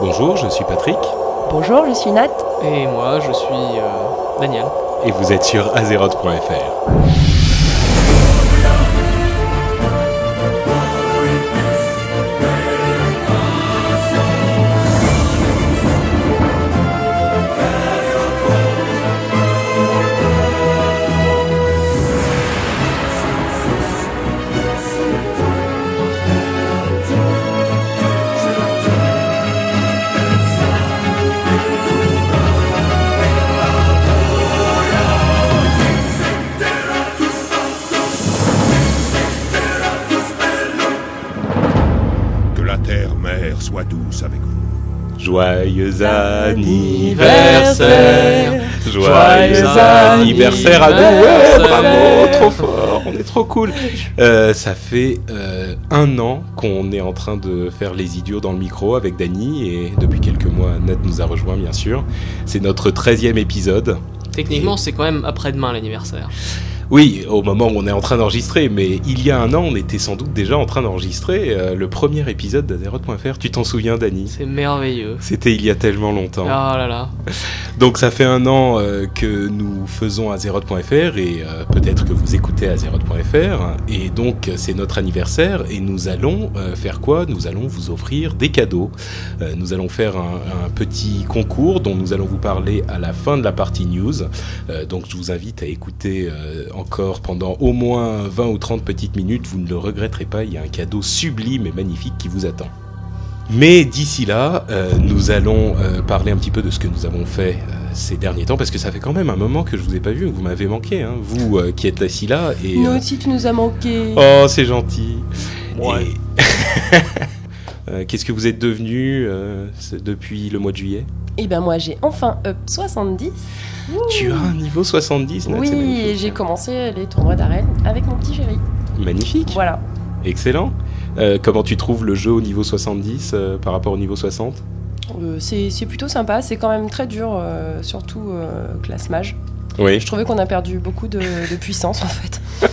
Bonjour, je suis Patrick Bonjour, je suis Nat. Et moi, je suis euh, Daniel. et vous êtes sur azeroth.fr. Joyeux Anniversaire. Joyeux anniversaire à nous Ouais, bravo, trop fort, on est trop cool Euh, Ça fait euh, un an qu'on est en train de faire les idiots dans le micro avec Dany et depuis quelques mois Nat nous a rejoint bien sûr. C'est notre 13e épisode. Techniquement, c'est quand même après-demain l'anniversaire. Oui, au moment où on est en train d'enregistrer, mais il y a un an, on était sans doute déjà en train d'enregistrer euh, le premier épisode d'Azeroth.fr. Tu t'en souviens, Dany? C'est merveilleux. C'était il y a tellement longtemps. Ah là là. Donc ça fait un an euh, que nous faisons Azeroth.fr et euh, peut-être que vous écoutez Azeroth.fr et donc c'est notre anniversaire et nous allons faire quoi? Nous allons vous offrir des cadeaux. Nous allons faire un, un petit concours dont nous allons vous parler à la fin de la partie news. Donc je vous invite à écouter encore pendant au moins 20 ou 30 petites minutes. Vous ne le regretterez pas, il y a un cadeau sublime et magnifique qui vous attend. Mais d'ici là, euh, nous allons euh, parler un petit peu de ce que nous avons fait euh, ces derniers temps, parce que ça fait quand même un moment que je vous ai pas vu, vous m'avez manqué, hein, vous euh, qui êtes assis là. Et, Nous aussi, tu nous as manqué. oh, c'est gentil. Ouais. Et- Qu'est-ce que vous êtes devenu euh, depuis le mois de juillet? Et ben moi, j'ai enfin up 70. Tu as un niveau 70, Nat, c'est oui, j'ai commencé les tournois d'arène avec mon petit chéri. Magnifique, Voilà. excellent. Euh, comment tu trouves le jeu au niveau 70 euh, par rapport au niveau 60 Euh, c'est plutôt sympa. C'est quand même très dur, euh, surtout euh, classe mage. Oui, Je trouvais qu'on a perdu beaucoup de, de puissance en fait.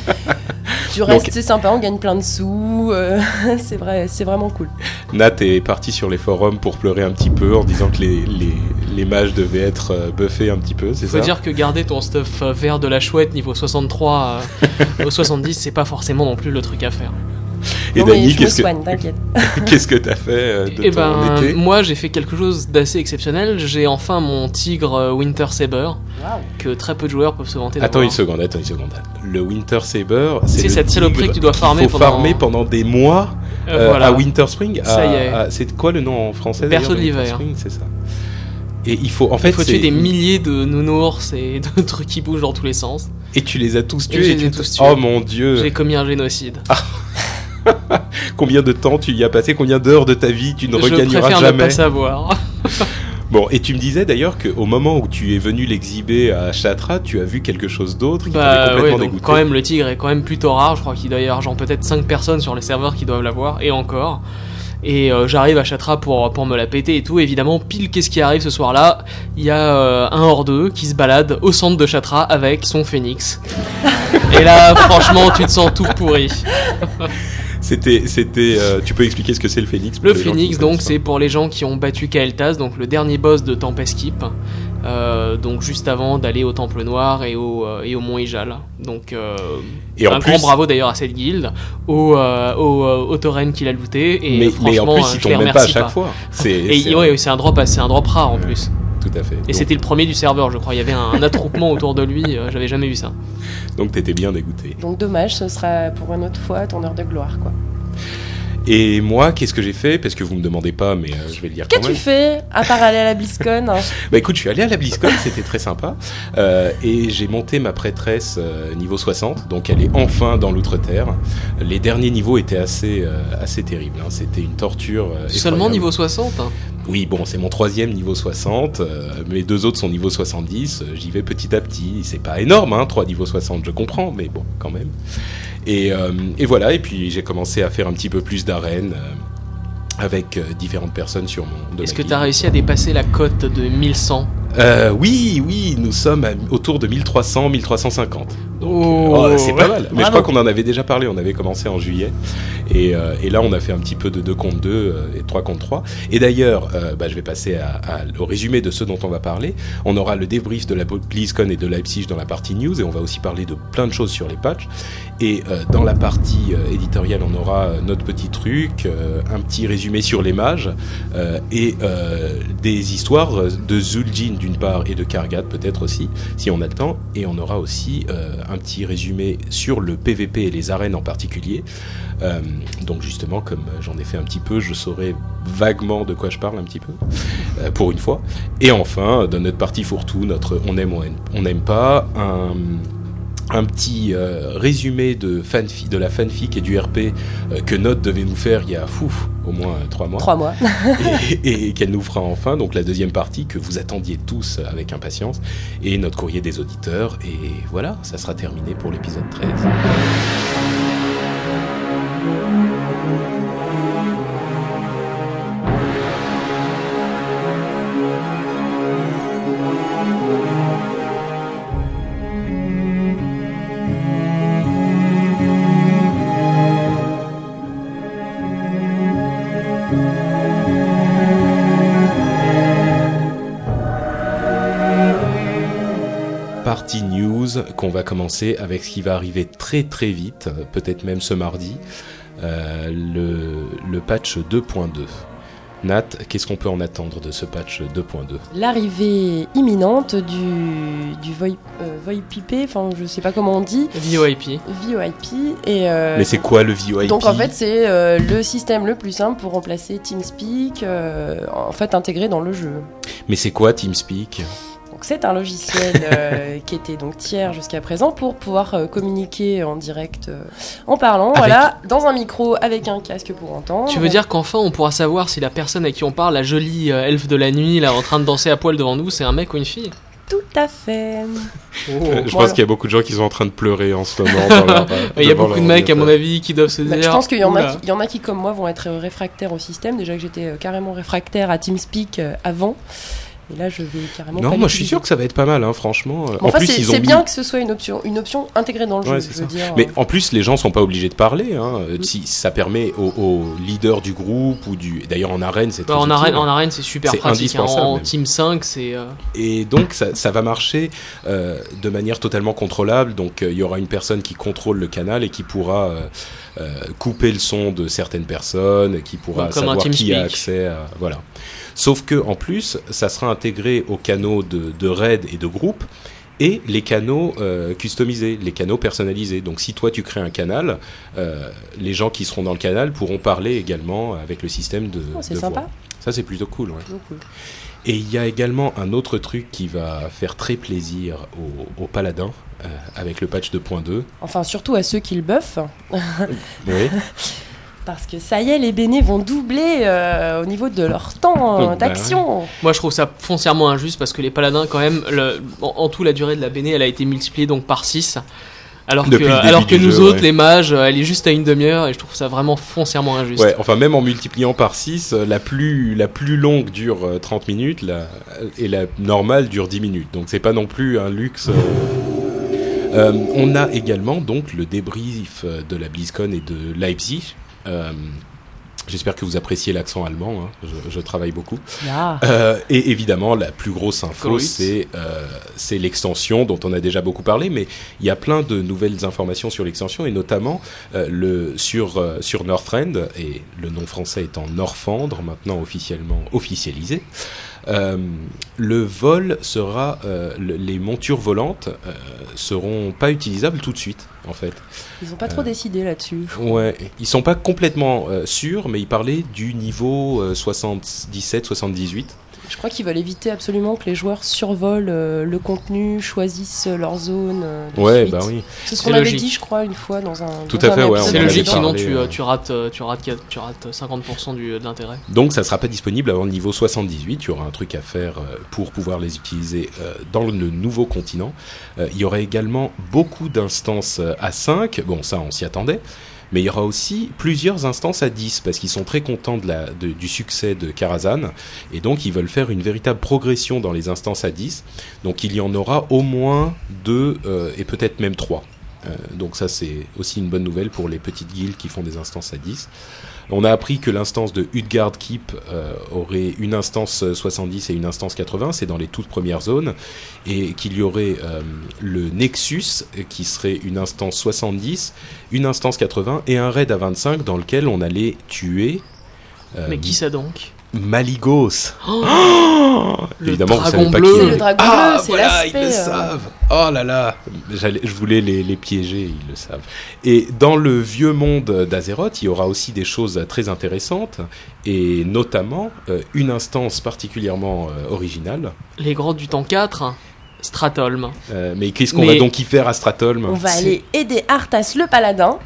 Du reste, Donc- c'est sympa, on gagne plein de sous. euh, c'est vrai, c'est vraiment cool. Nat est parti sur les forums pour pleurer un petit peu en disant que les, les, les mages devaient être euh, buffés un petit peu, c'est Faut ça dire que garder ton stuff euh, vert de la chouette niveau 63 euh, au 70, c'est pas forcément non plus le truc à faire. Et me qu'est-ce que soigne, t'inquiète. qu'est-ce que t'as fait euh, de Et ton ben, été moi j'ai fait quelque chose d'assez exceptionnel. J'ai enfin mon tigre euh, Winter Saber que très peu de joueurs peuvent se vanter Attends une seconde, attends une seconde. Le Winter Saber, c'est cette saloperie que tu dois farmer faut pendant- farmer pendant des mois Euh, euh, voilà. à Winter Spring. Ça à- y est. à- c'est quoi le nom en français Berceau de l'hiver. C'est ça. Et il faut en fait Il faut tuer des milliers de nounours et de trucs qui bougent dans tous les sens. et tu les as tous Et tués. je les ai tous tués. Oh mon dieu. J'ai commis un génocide. Combien de temps tu y as passé Combien d'heures de ta vie tu ne Je regagneras préfère ne jamais pas savoir. Bon, et tu me disais d'ailleurs qu'au moment où tu es venu l'exhiber à Chatra, tu as vu quelque chose d'autre qui t'avait Bah complètement ouais, donc dégoûté. quand même le tigre est quand même plutôt rare, je crois qu'il doit y avoir genre peut-être 5 personnes sur les serveurs qui doivent l'avoir, et encore. Et euh, j'arrive à Chatra pour, pour me la péter et tout, évidemment, pile qu'est-ce qui arrive ce soir-là? Il y a euh, un hors deux qui se balade au centre de Chatra avec son phénix. et là, franchement, tu te sens tout pourri. C'était, c'était. euh, tu peux expliquer ce que c'est le phénix pour Le ne donc, c'est pour les gens qui ont battu Kael'thas, donc le dernier boss de Tempest Keep. Euh, donc juste avant d'aller au Temple Noir et au, euh, et au Mont Ijal. Donc euh, Et en un plus- grand bravo d'ailleurs à cette guilde, au, au, au Tauren qui l'a looté. Et mais, mais en franchement, plus, il je tombe les même pas à chaque fois. C'est, Et c'est- ouais, c'est un drop, c'est un drop rare en plus. Tout à fait. Et donc, c'était le premier du serveur, je crois. Il y avait un, un attroupement autour de lui. euh, J'avais jamais vu ça. donc t'étais bien dégoûté. Donc dommage, ce sera pour une autre fois ton heure de gloire, quoi. Et moi, qu'est-ce que j'ai fait? Parce que vous me demandez pas, mais euh, je vais le dire quand Qu'as-tu fait à part aller à la BlizzCon? Hein Bah écoute, je suis allé à la BlizzCon, c'était très sympa. Euh, et j'ai monté ma prêtresse euh, niveau 60, donc elle est enfin dans l'outre-terre. Les derniers niveaux étaient assez, euh, assez terribles. hein. C'était une torture. euh, Seulement niveau 60 hein. Oui, bon, c'est mon troisième niveau 60. euh, mes deux autres sont niveau 70. euh, J'y vais petit à petit. C'est pas énorme, hein, trois niveaux 60, je comprends, mais bon, quand même. Et, euh, et voilà, et puis j'ai commencé à faire un petit peu plus d'arènes euh, avec euh, différentes personnes sur mon. de Est-ce que tu as réussi à dépasser la cote de 1100 Euh, oui, oui, nous sommes à- autour de 1300, 1350. Donc, Oh, euh, c'est pas ouais. mal. Mais je Bravo. crois qu'on en avait déjà parlé. On avait commencé en juillet. Et, euh, et là, on a fait un petit peu de 2 contre 2 euh, et 3 contre 3. Et d'ailleurs, bah, je vais passer à, à- au résumé de ce dont on va parler. On aura le débrief de la BlizzCon et de Leipzig dans la partie news. Et on va aussi parler de plein de choses sur les patchs. Et dans la partie éditoriale, on aura notre petit truc, un petit résumé sur les mages et des histoires de Zul'jin d'une part et de Kargat peut-être aussi, si on a le temps. Et on aura aussi euh, un petit résumé sur le PVP et les arènes en particulier. Euh, donc justement, comme j'en ai fait un petit peu, je saurai vaguement de quoi je parle un petit peu, euh, pour une fois. Et enfin, dans notre partie fourre-tout, notre on aime ou on n'aime pas, un un petit euh, résumé de, fanfi- de la fanfic et du RP euh, que Note devait nous faire il y a fou, au moins euh, trois mois Trois mois. et, et qu'elle nous fera enfin, donc la deuxième partie que vous attendiez tous avec impatience, et notre courrier des auditeurs, et voilà, ça sera terminé pour l'épisode 13. Qu'on va commencer avec ce qui va arriver très très vite, euh, peut-être même ce mardi, euh, le, le patch 2.2. Nat, qu'est-ce qu'on peut en attendre de ce patch 2.2 L'arrivée imminente du, du VoIP, euh, VoIP, enfin je sais pas comment on dit, VoIP. VoIP. Et, euh, Mais c'est quoi le VoIP Donc en fait c'est euh, le système le plus simple pour remplacer TeamSpeak, euh, en fait intégré dans le jeu. Mais c'est quoi TeamSpeak? Donc c'est un logiciel euh, qui était donc tiers jusqu'à présent pour pouvoir euh, communiquer en direct euh, en parlant, Avec- voilà, dans un micro avec un casque pour entendre. Tu veux dire qu'enfin on pourra savoir si la personne à qui on parle, la jolie euh, elfe de la nuit, là en train de danser à poil devant nous, c'est un mec ou une fille? Tout à fait. Je Bon, pense qu'il y a beaucoup de gens qui sont en train de pleurer en ce moment. dans leur, Il y a beaucoup de mecs, à mon avis, qui doivent se Bah, dire. je pense qu'il y, en a Oula. qui- il y en a qui, comme moi, vont être réfractaires au système. Déjà que j'étais carrément réfractaire à TeamSpeak euh, avant. Et là, je vais carrément. Non, pas moi je suis sûr que ça va être pas mal, hein, franchement. En enfin, plus, c'est mis- bien que ce soit une option, une option intégrée dans le jeu. Ouais, je veux dire. Mais en plus, les gens sont pas obligés de parler. Hein. Euh, Si ça permet au, au leader du groupe ou du. D'ailleurs, en arène, c'est Bah, très en, arène, en arène, c'est super pratique. hein. indispensable, En même. Team 5, c'est. euh, Et donc, ça, ça va marcher euh, de manière totalement contrôlable. Donc, euh, il y aura une personne qui contrôle le canal et qui pourra couper le son de certaines personnes, qui pourra Donc, comme un savoir qui a accès à. Voilà. Sauf que, en plus, ça sera intégré aux canaux de, de raid et de groupe. Et les canaux euh, customisés, les canaux personnalisés. Donc si toi tu crées un canal, euh, les gens qui seront dans le canal pourront parler également avec le système de. Oh, c'est sympa. voix. Ça c'est plutôt cool. Ouais. Donc, cool. Et il y a également un autre truc qui va faire très plaisir aux, aux paladins euh, avec le patch 2.2. Enfin, surtout à ceux qui le buffent. Oui. Parce que ça y est, les bénés vont doubler euh, au niveau de leur temps euh, Bah d'action. Moi, je trouve ça foncièrement injuste parce que les paladins, quand même, le- en, en tout, la durée de la béné, elle a été multipliée donc par 6. Alors que, Depuis alors que nous jeu, autres, ouais. les mages, euh, elle est juste à une demi-heure et je trouve ça vraiment foncièrement injuste. Ouais, enfin même en multipliant par 6, la plus, la plus longue dure euh, 30 minutes la, et la normale dure 10 minutes. Donc c'est pas non plus un luxe. euh. Euh, on a également donc le débrief euh, de la BlizzCon et de Leipzig. Euh, J'espère que vous appréciez l'accent allemand, hein. je, je travaille beaucoup. Ah. Euh, et évidemment, la plus grosse info, c'est euh, l'extension dont on a déjà beaucoup parlé, mais il y a plein de nouvelles informations sur l'extension et notamment euh, le sur euh, sur Northrend et le nom français étant Norfandre maintenant officiellement officialisé. Euh, le vol sera, euh, le- les montures volantes euh, seront pas utilisables tout de suite en fait. Ils ont pas trop décidé là-dessus. Ouais, ils sont pas complètement sûrs, mais ils parlaient du niveau euh, 77-78. Je crois qu'ils veulent éviter absolument que les joueurs survolent euh, le contenu, choisissent leur zone. euh, de Ouais, suite. bah oui. C'est ce qu'on avait dit, je crois, une fois dans un. Tout dans à un fait, ouais, C'est logique, sinon tu, euh. euh, tu, rates, euh, tu, rates, tu rates 50% du, de l'intérêt. Donc ça sera pas disponible avant le niveau 78. Il y aura un truc à faire euh, pour pouvoir les utiliser euh, dans le nouveau continent. Euh, il y aura également beaucoup d'instances euh, à 5. Bon, ça on s'y attendait. Mais il y aura aussi plusieurs instances à 10 parce qu'ils sont très contents du succès de Karazhan et donc ils veulent faire une véritable progression dans les instances à 10. Donc il y en aura au moins deux euh, et peut-être même trois. Euh, donc ça c'est aussi une bonne nouvelle pour les petites guildes qui font des instances à 10. On a appris que l'instance de Utgard Keep euh, aurait une instance euh, 70 et une instance 80, c'est dans les toutes premières zones, et qu'il y aurait euh, le Nexus euh, qui serait une instance 70, une instance 80 et un raid à 25 dans lequel on allait tuer euh, Mais qui ça donc? Maligos. Oh Le Évidemment, vous dragon savez pas bleu. qui C'est est. le dragon Ah, bleu, c'est voilà, ils le euh, savent. Oh là là, je voulais les, les piéger, ils le savent. Et dans le vieux monde d'Azeroth, il y aura aussi des choses très intéressantes, et notamment euh, une instance particulièrement euh, originale. Les grottes du temps 4, Stratholm. Euh, mais qu'est-ce qu'on Mais- va donc y faire à Stratholm On va aller aider Arthas le paladin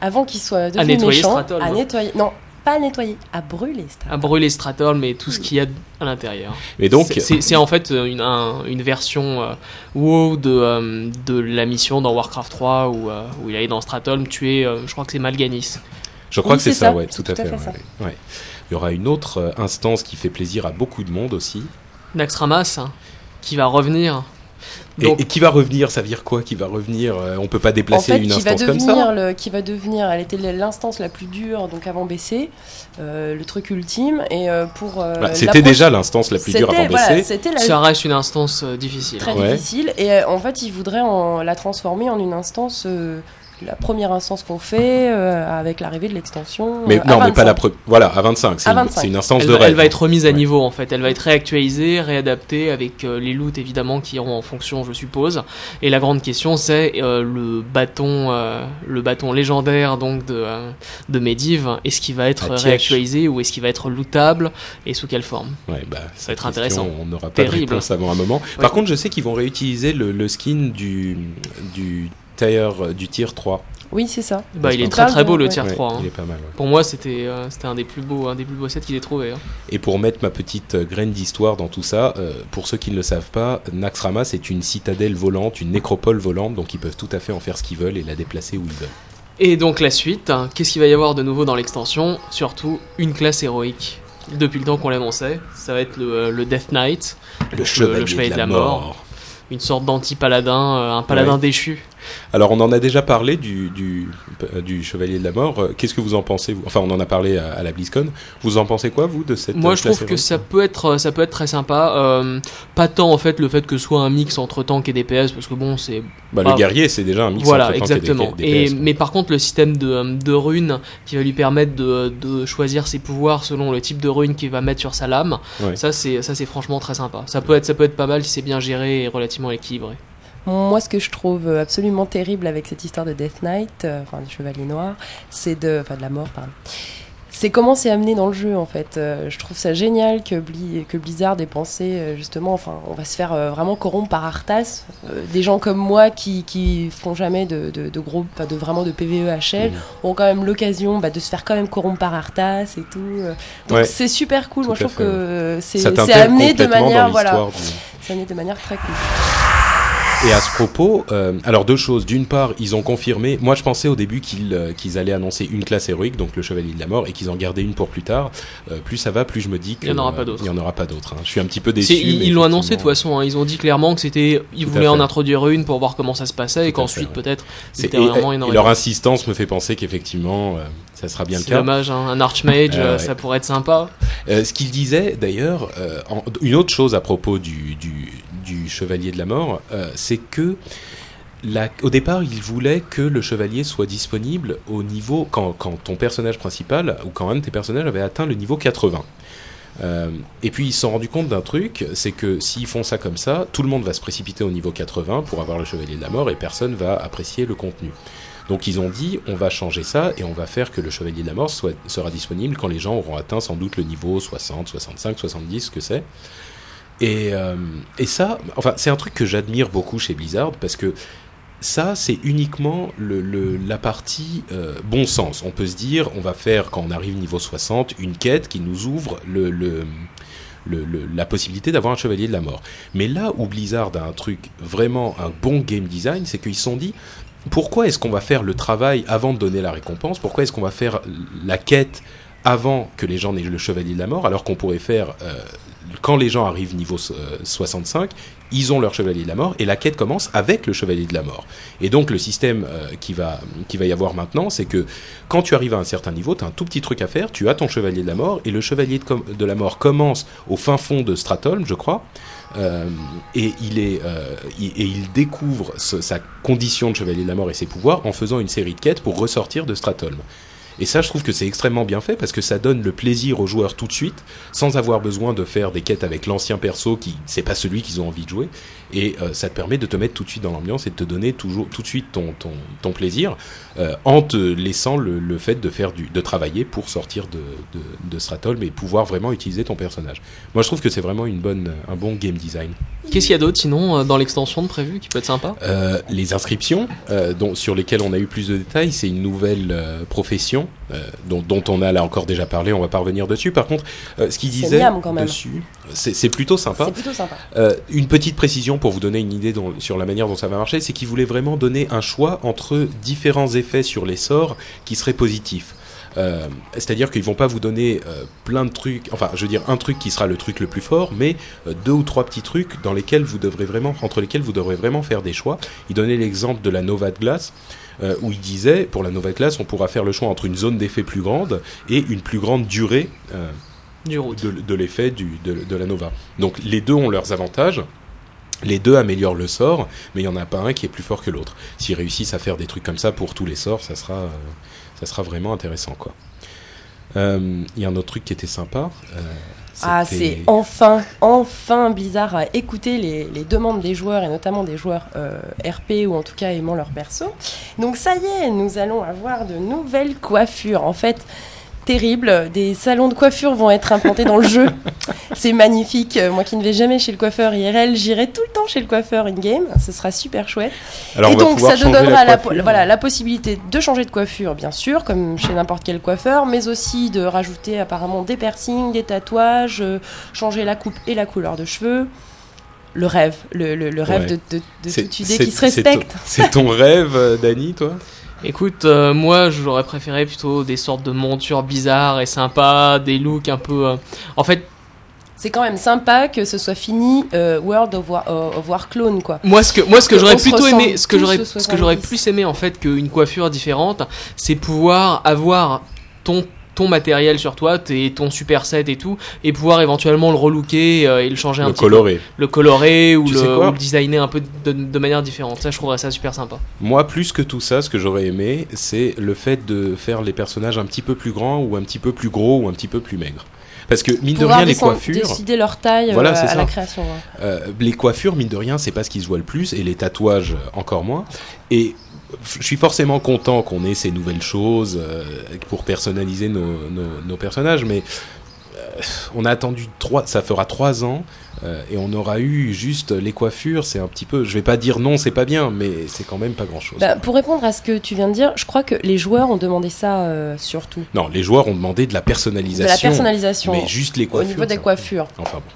avant qu'il soit devenu nettoyer méchant. Stratholm. À nettoyer. Non, pas à nettoyer, à brûler Stratholm. À brûler Stratholm et tout ce qu'il y a à l'intérieur. Et donc, C'est- en fait euh, une, un- une version euh, WoW de, euh, de la mission dans Warcraft 3 où, euh, où il allait dans Stratholm tuer, euh, je crois que c'est Malganis. je crois Oui, que c'est ça, ça, ouais, tout à tout à fait. fait ça. ouais, ouais. Il y aura une autre instance qui fait plaisir à beaucoup de monde aussi. Naxxramas, hein, qui va revenir. Et, Donc- et qui va revenir Ça veut dire quoi Qui va revenir Euh, On peut pas En déplacer fait, une qui va instance comme ça le, qui va devenir, elle était l'instance la plus dure, donc avant BC, euh, le truc ultime, et euh, pour. euh, Bah, la C'était déjà l'instance la plus dure avant voilà, BC. C'était la Ça reste une instance euh, difficile. très Ouais. difficile, et euh, en fait, ils voudraient en- la transformer en une instance, euh, la première instance qu'on fait euh, avec l'arrivée de l'extension. Mais euh, à non, mais pas 25. la pre- Voilà, à 25. C'est À une, 25. c'est une instance Elle, de rêve. elle va être remise à Ouais. niveau en fait. Elle va être réactualisée, réadaptée avec euh, les loots évidemment qui iront en fonction, je suppose. Et la grande question c'est euh, le bâton, euh, le bâton légendaire donc de euh, de Medivh. Est-ce qu'il va être réactualisé ou est-ce qu'il va être lootable et sous quelle forme? Ouais, bah, Ça va être intéressant. On n'aura pas de Terrible. réponse avant un moment. Par contre, je sais qu'ils vont réutiliser le, le skin du, du tier, du tier 3. Oui, c'est ça. Bah, il est très très beau le tier Ouais, 3. hein. Il est pas mal. ouais. Pour moi, c'était euh, c'était un des plus beaux un des plus beaux sets qu'il ait trouvé. hein. Et pour mettre ma petite euh, graine d'histoire dans tout ça, euh, pour ceux qui ne le savent pas, Naxxramas c'est une citadelle volante, une nécropole volante, donc ils peuvent tout à fait en faire ce qu'ils veulent et la déplacer où ils veulent. Et donc la suite, hein, qu'est-ce qu'il va y avoir de nouveau dans l'extension? Surtout une classe héroïque. Depuis le temps qu'on l'annonçait, ça va être le, euh, le Death Knight, Le chevalier, chevalier de la mort. une sorte d'anti-paladin, euh, un paladin Ouais. déchu. Alors on en a déjà parlé du, du, euh, du chevalier de la mort. Euh, Qu'est-ce que vous en pensez vous? Enfin, on en a parlé à, à la BlizzCon. Vous en pensez quoi vous de cette Moi euh, je classe trouve que ça peut être ça peut être très sympa. Euh, pas tant en fait le fait que ce soit un mix entre tank et DPS parce que bon c'est Bah, Ah. le guerrier, c'est déjà un mix voilà entre tank et exactement. Et PS, quoi. mais par contre le système de, euh, de runes qui va lui permettre de, de choisir ses pouvoirs selon le type de rune qu'il va mettre sur sa lame, Ouais. ça c'est ça c'est franchement très sympa. Ça peut être ça peut être pas mal si c'est bien géré et relativement équilibré. Moi, ce que je trouve absolument terrible avec cette histoire de Death Knight, euh, enfin du Chevalier Noir, c'est de, enfin de la mort, pardon. C'est comment c'est amené dans le jeu en fait. Euh, je trouve ça génial que, Bli- que Blizzard ait pensé euh, justement, enfin, on va se faire euh, vraiment corrompre par Arthas. Des gens comme moi qui, qui font jamais de, de, de gros, enfin, de vraiment de PVE HL, ont quand même l'occasion bah, de se faire quand même corrompre par Arthas et tout. Donc Ouais. c'est super cool. Moi, je trouve fait, que c'est amené de manière, voilà, du- c'est amené de manière très cool. Et à ce propos, euh, alors deux choses. D'une part, ils ont confirmé. Moi, je pensais au début qu'ils euh, qu'ils allaient annoncer une classe héroïque, donc le Chevalier de la Mort, et qu'ils en gardaient une pour plus tard. Euh, plus ça va, plus je me dis qu'il Il y en aura pas d'autres. Il y en aura pas d'autres. hein. Je suis un petit peu déçu. Ils l'ont annoncé de toute façon, hein. ils ont dit clairement que c'était, ils Tout voulaient en introduire une pour voir comment ça se passait et qu'ensuite ouais. peut-être il y en et leur insistance me fait penser qu'effectivement, euh, ça sera bien le C'est cas. dommage, hein. un archmage, Euh, euh, ouais. ça pourrait être sympa. Euh, ce qu'il disait d'ailleurs, euh, une autre chose à propos du, du, du Chevalier de la Mort, c'est que la- au départ, il voulait que le chevalier soit disponible au niveau quand, quand ton personnage principal ou quand un de tes personnages avait atteint le niveau 80. Euh, et puis ils se sont rendus compte d'un truc, c'est que s'ils font ça comme ça, tout le monde va se précipiter au niveau 80 pour avoir le chevalier de la mort et personne va apprécier le contenu. Donc ils ont dit on va changer ça et on va faire que le chevalier de la mort sera disponible quand les gens auront atteint sans doute le niveau 60, 65, 70, ce que c'est. Et, euh, et ça, enfin c'est un truc que j'admire beaucoup chez Blizzard parce que ça, c'est uniquement le, la partie euh, bon sens. On peut se dire, on va faire, quand on arrive niveau 60, une quête qui nous ouvre le- la possibilité d'avoir un chevalier de la mort. Mais là où Blizzard a un truc, vraiment un bon game design, c'est qu'ils se sont dit, pourquoi est-ce qu'on va faire le travail avant de donner la récompense? Pourquoi est-ce qu'on va faire la quête avant que les gens n'aient le chevalier de la mort, alors qu'on pourrait faire euh, quand les gens arrivent niveau euh, 65, ils ont leur chevalier de la mort et la quête commence avec le chevalier de la mort? Et donc le système euh, qui va qui va y avoir maintenant, c'est que quand tu arrives à un certain niveau, tu as un tout petit truc à faire, tu as ton chevalier de la mort et le chevalier de, de la mort commence au fin fond de Stratholm, je crois. Euh, et il est euh, et il découvre sa condition de chevalier de la mort et ses pouvoirs en faisant une série de quêtes pour ressortir de Stratholm. Et ça, je trouve que c'est extrêmement bien fait parce que ça donne le plaisir aux joueurs tout de suite, sans avoir besoin de faire des quêtes avec l'ancien perso qui c'est pas celui qu'ils ont envie de jouer. Et euh, ça te permet de te mettre tout de suite dans l'ambiance et de te donner toujours tout de suite ton ton, ton plaisir euh, en te laissant le, le fait de faire du de travailler pour sortir de de, de Stratholm et pouvoir vraiment utiliser ton personnage. Moi, je trouve que c'est vraiment une bonne un bon game design. Qu'est-ce qu'il y a d'autre sinon euh, dans l'extension de prévu qui peut être sympa? Euh, les inscriptions, euh, dont, sur lesquelles on a eu plus de détails, c'est une nouvelle euh, profession euh, dont, dont on a là encore déjà parlé. On va pas revenir dessus. Par contre, euh, ce qu'il disait miam, quand même. dessus, c'est plutôt sympa. C'est plutôt sympa. Euh, une petite précision pour vous donner une idée dont- sur la manière dont ça va marcher, c'est qu'il voulait vraiment donner un choix entre différents effets sur les sorts qui seraient positifs. Euh, C'est-à-dire qu'ils vont pas vous donner euh, plein de trucs, enfin je veux dire un truc qui sera le truc le plus fort, mais euh, deux ou trois petits trucs dans lesquels vous devrez vraiment, entre lesquels vous devrez vraiment faire des choix. Il donnait l'exemple de la Nova de glace. où il disait, pour la Nova de glace, on pourra faire le choix entre une zone d'effet plus grande et une plus grande durée Du route. de, de l'effet de, de la Nova. Donc les deux ont leurs avantages. Les deux améliorent le sort, mais il n'y en a pas un qui est plus fort que l'autre. S'ils réussissent à faire des trucs comme ça pour tous les sorts, ça sera, euh, ça sera vraiment intéressant. quoi. Euh, Il y a un autre truc qui était sympa. euh, Ah, c'est enfin, enfin Blizzard a écouté les, les demandes des joueurs et notamment des joueurs euh, RP ou en tout cas aimant leur perso. Donc ça y est, nous allons avoir de nouvelles coiffures. En fait, terrible, des salons de coiffure vont être implantés dans le jeu. C'est magnifique. Euh, Moi qui ne vais jamais chez le coiffeur IRL, j'irai tout le temps chez le coiffeur in-game. Ce sera super chouette. Alors, et donc ça te donnera la voilà, la possibilité de changer de coiffure, bien sûr, comme chez n'importe quel coiffeur, mais aussi de rajouter apparemment des piercings, des tatouages, euh, changer la coupe et la couleur de cheveux. Le rêve, le, le- le rêve Ouais. de, de, de toute idée qui se ton- respecte. C'est ton rêve, euh, Dany, toi? Écoute, euh, moi j'aurais préféré plutôt des sortes de montures bizarres et sympas, des looks un peu. euh, En fait, C'est quand même sympa que ce soit fini euh, World of War, euh, of War Clone, quoi. moi ce que moi ce que Que j'aurais on se plutôt ressemble aimé, ce que tous j'aurais aux ce que j'aurais 70. plus aimé en fait qu'une coiffure différente, c'est pouvoir avoir ton ton matériel sur toi, tes, ton super set et tout, et pouvoir éventuellement le relooker euh, et le changer un Le petit peu. coloré. le colorer ou le, ou le designer un peu de, de manière différente. Ça, je trouverais ça super sympa. Moi, plus que tout ça, ce que j'aurais aimé, c'est le fait de faire les personnages un petit peu plus grands ou un petit peu plus gros ou un petit peu plus maigres. Parce que, mine de rien, les coiffures... décider leur taille euh, Voilà, c'est à ça. la création. ouais. Euh, les coiffures, mine de rien, c'est pas ce qui se voit le plus, et les tatouages euh, encore moins. Et je suis forcément content qu'on ait ces nouvelles choses euh, pour personnaliser nos, nos- nos personnages, mais euh, on a attendu trois, ça fera trois ans. euh, et on aura eu juste les coiffures, c'est un petit peu, je vais pas dire non, c'est pas bien, mais c'est quand même pas grand chose. Bah, pour répondre à ce que tu viens de dire, je crois que les joueurs ont demandé ça euh, surtout. non, les joueurs ont demandé de la De personnalisation. la personnalisation Mais juste les au coiffures. niveau des ça- coiffures. Enfin bon.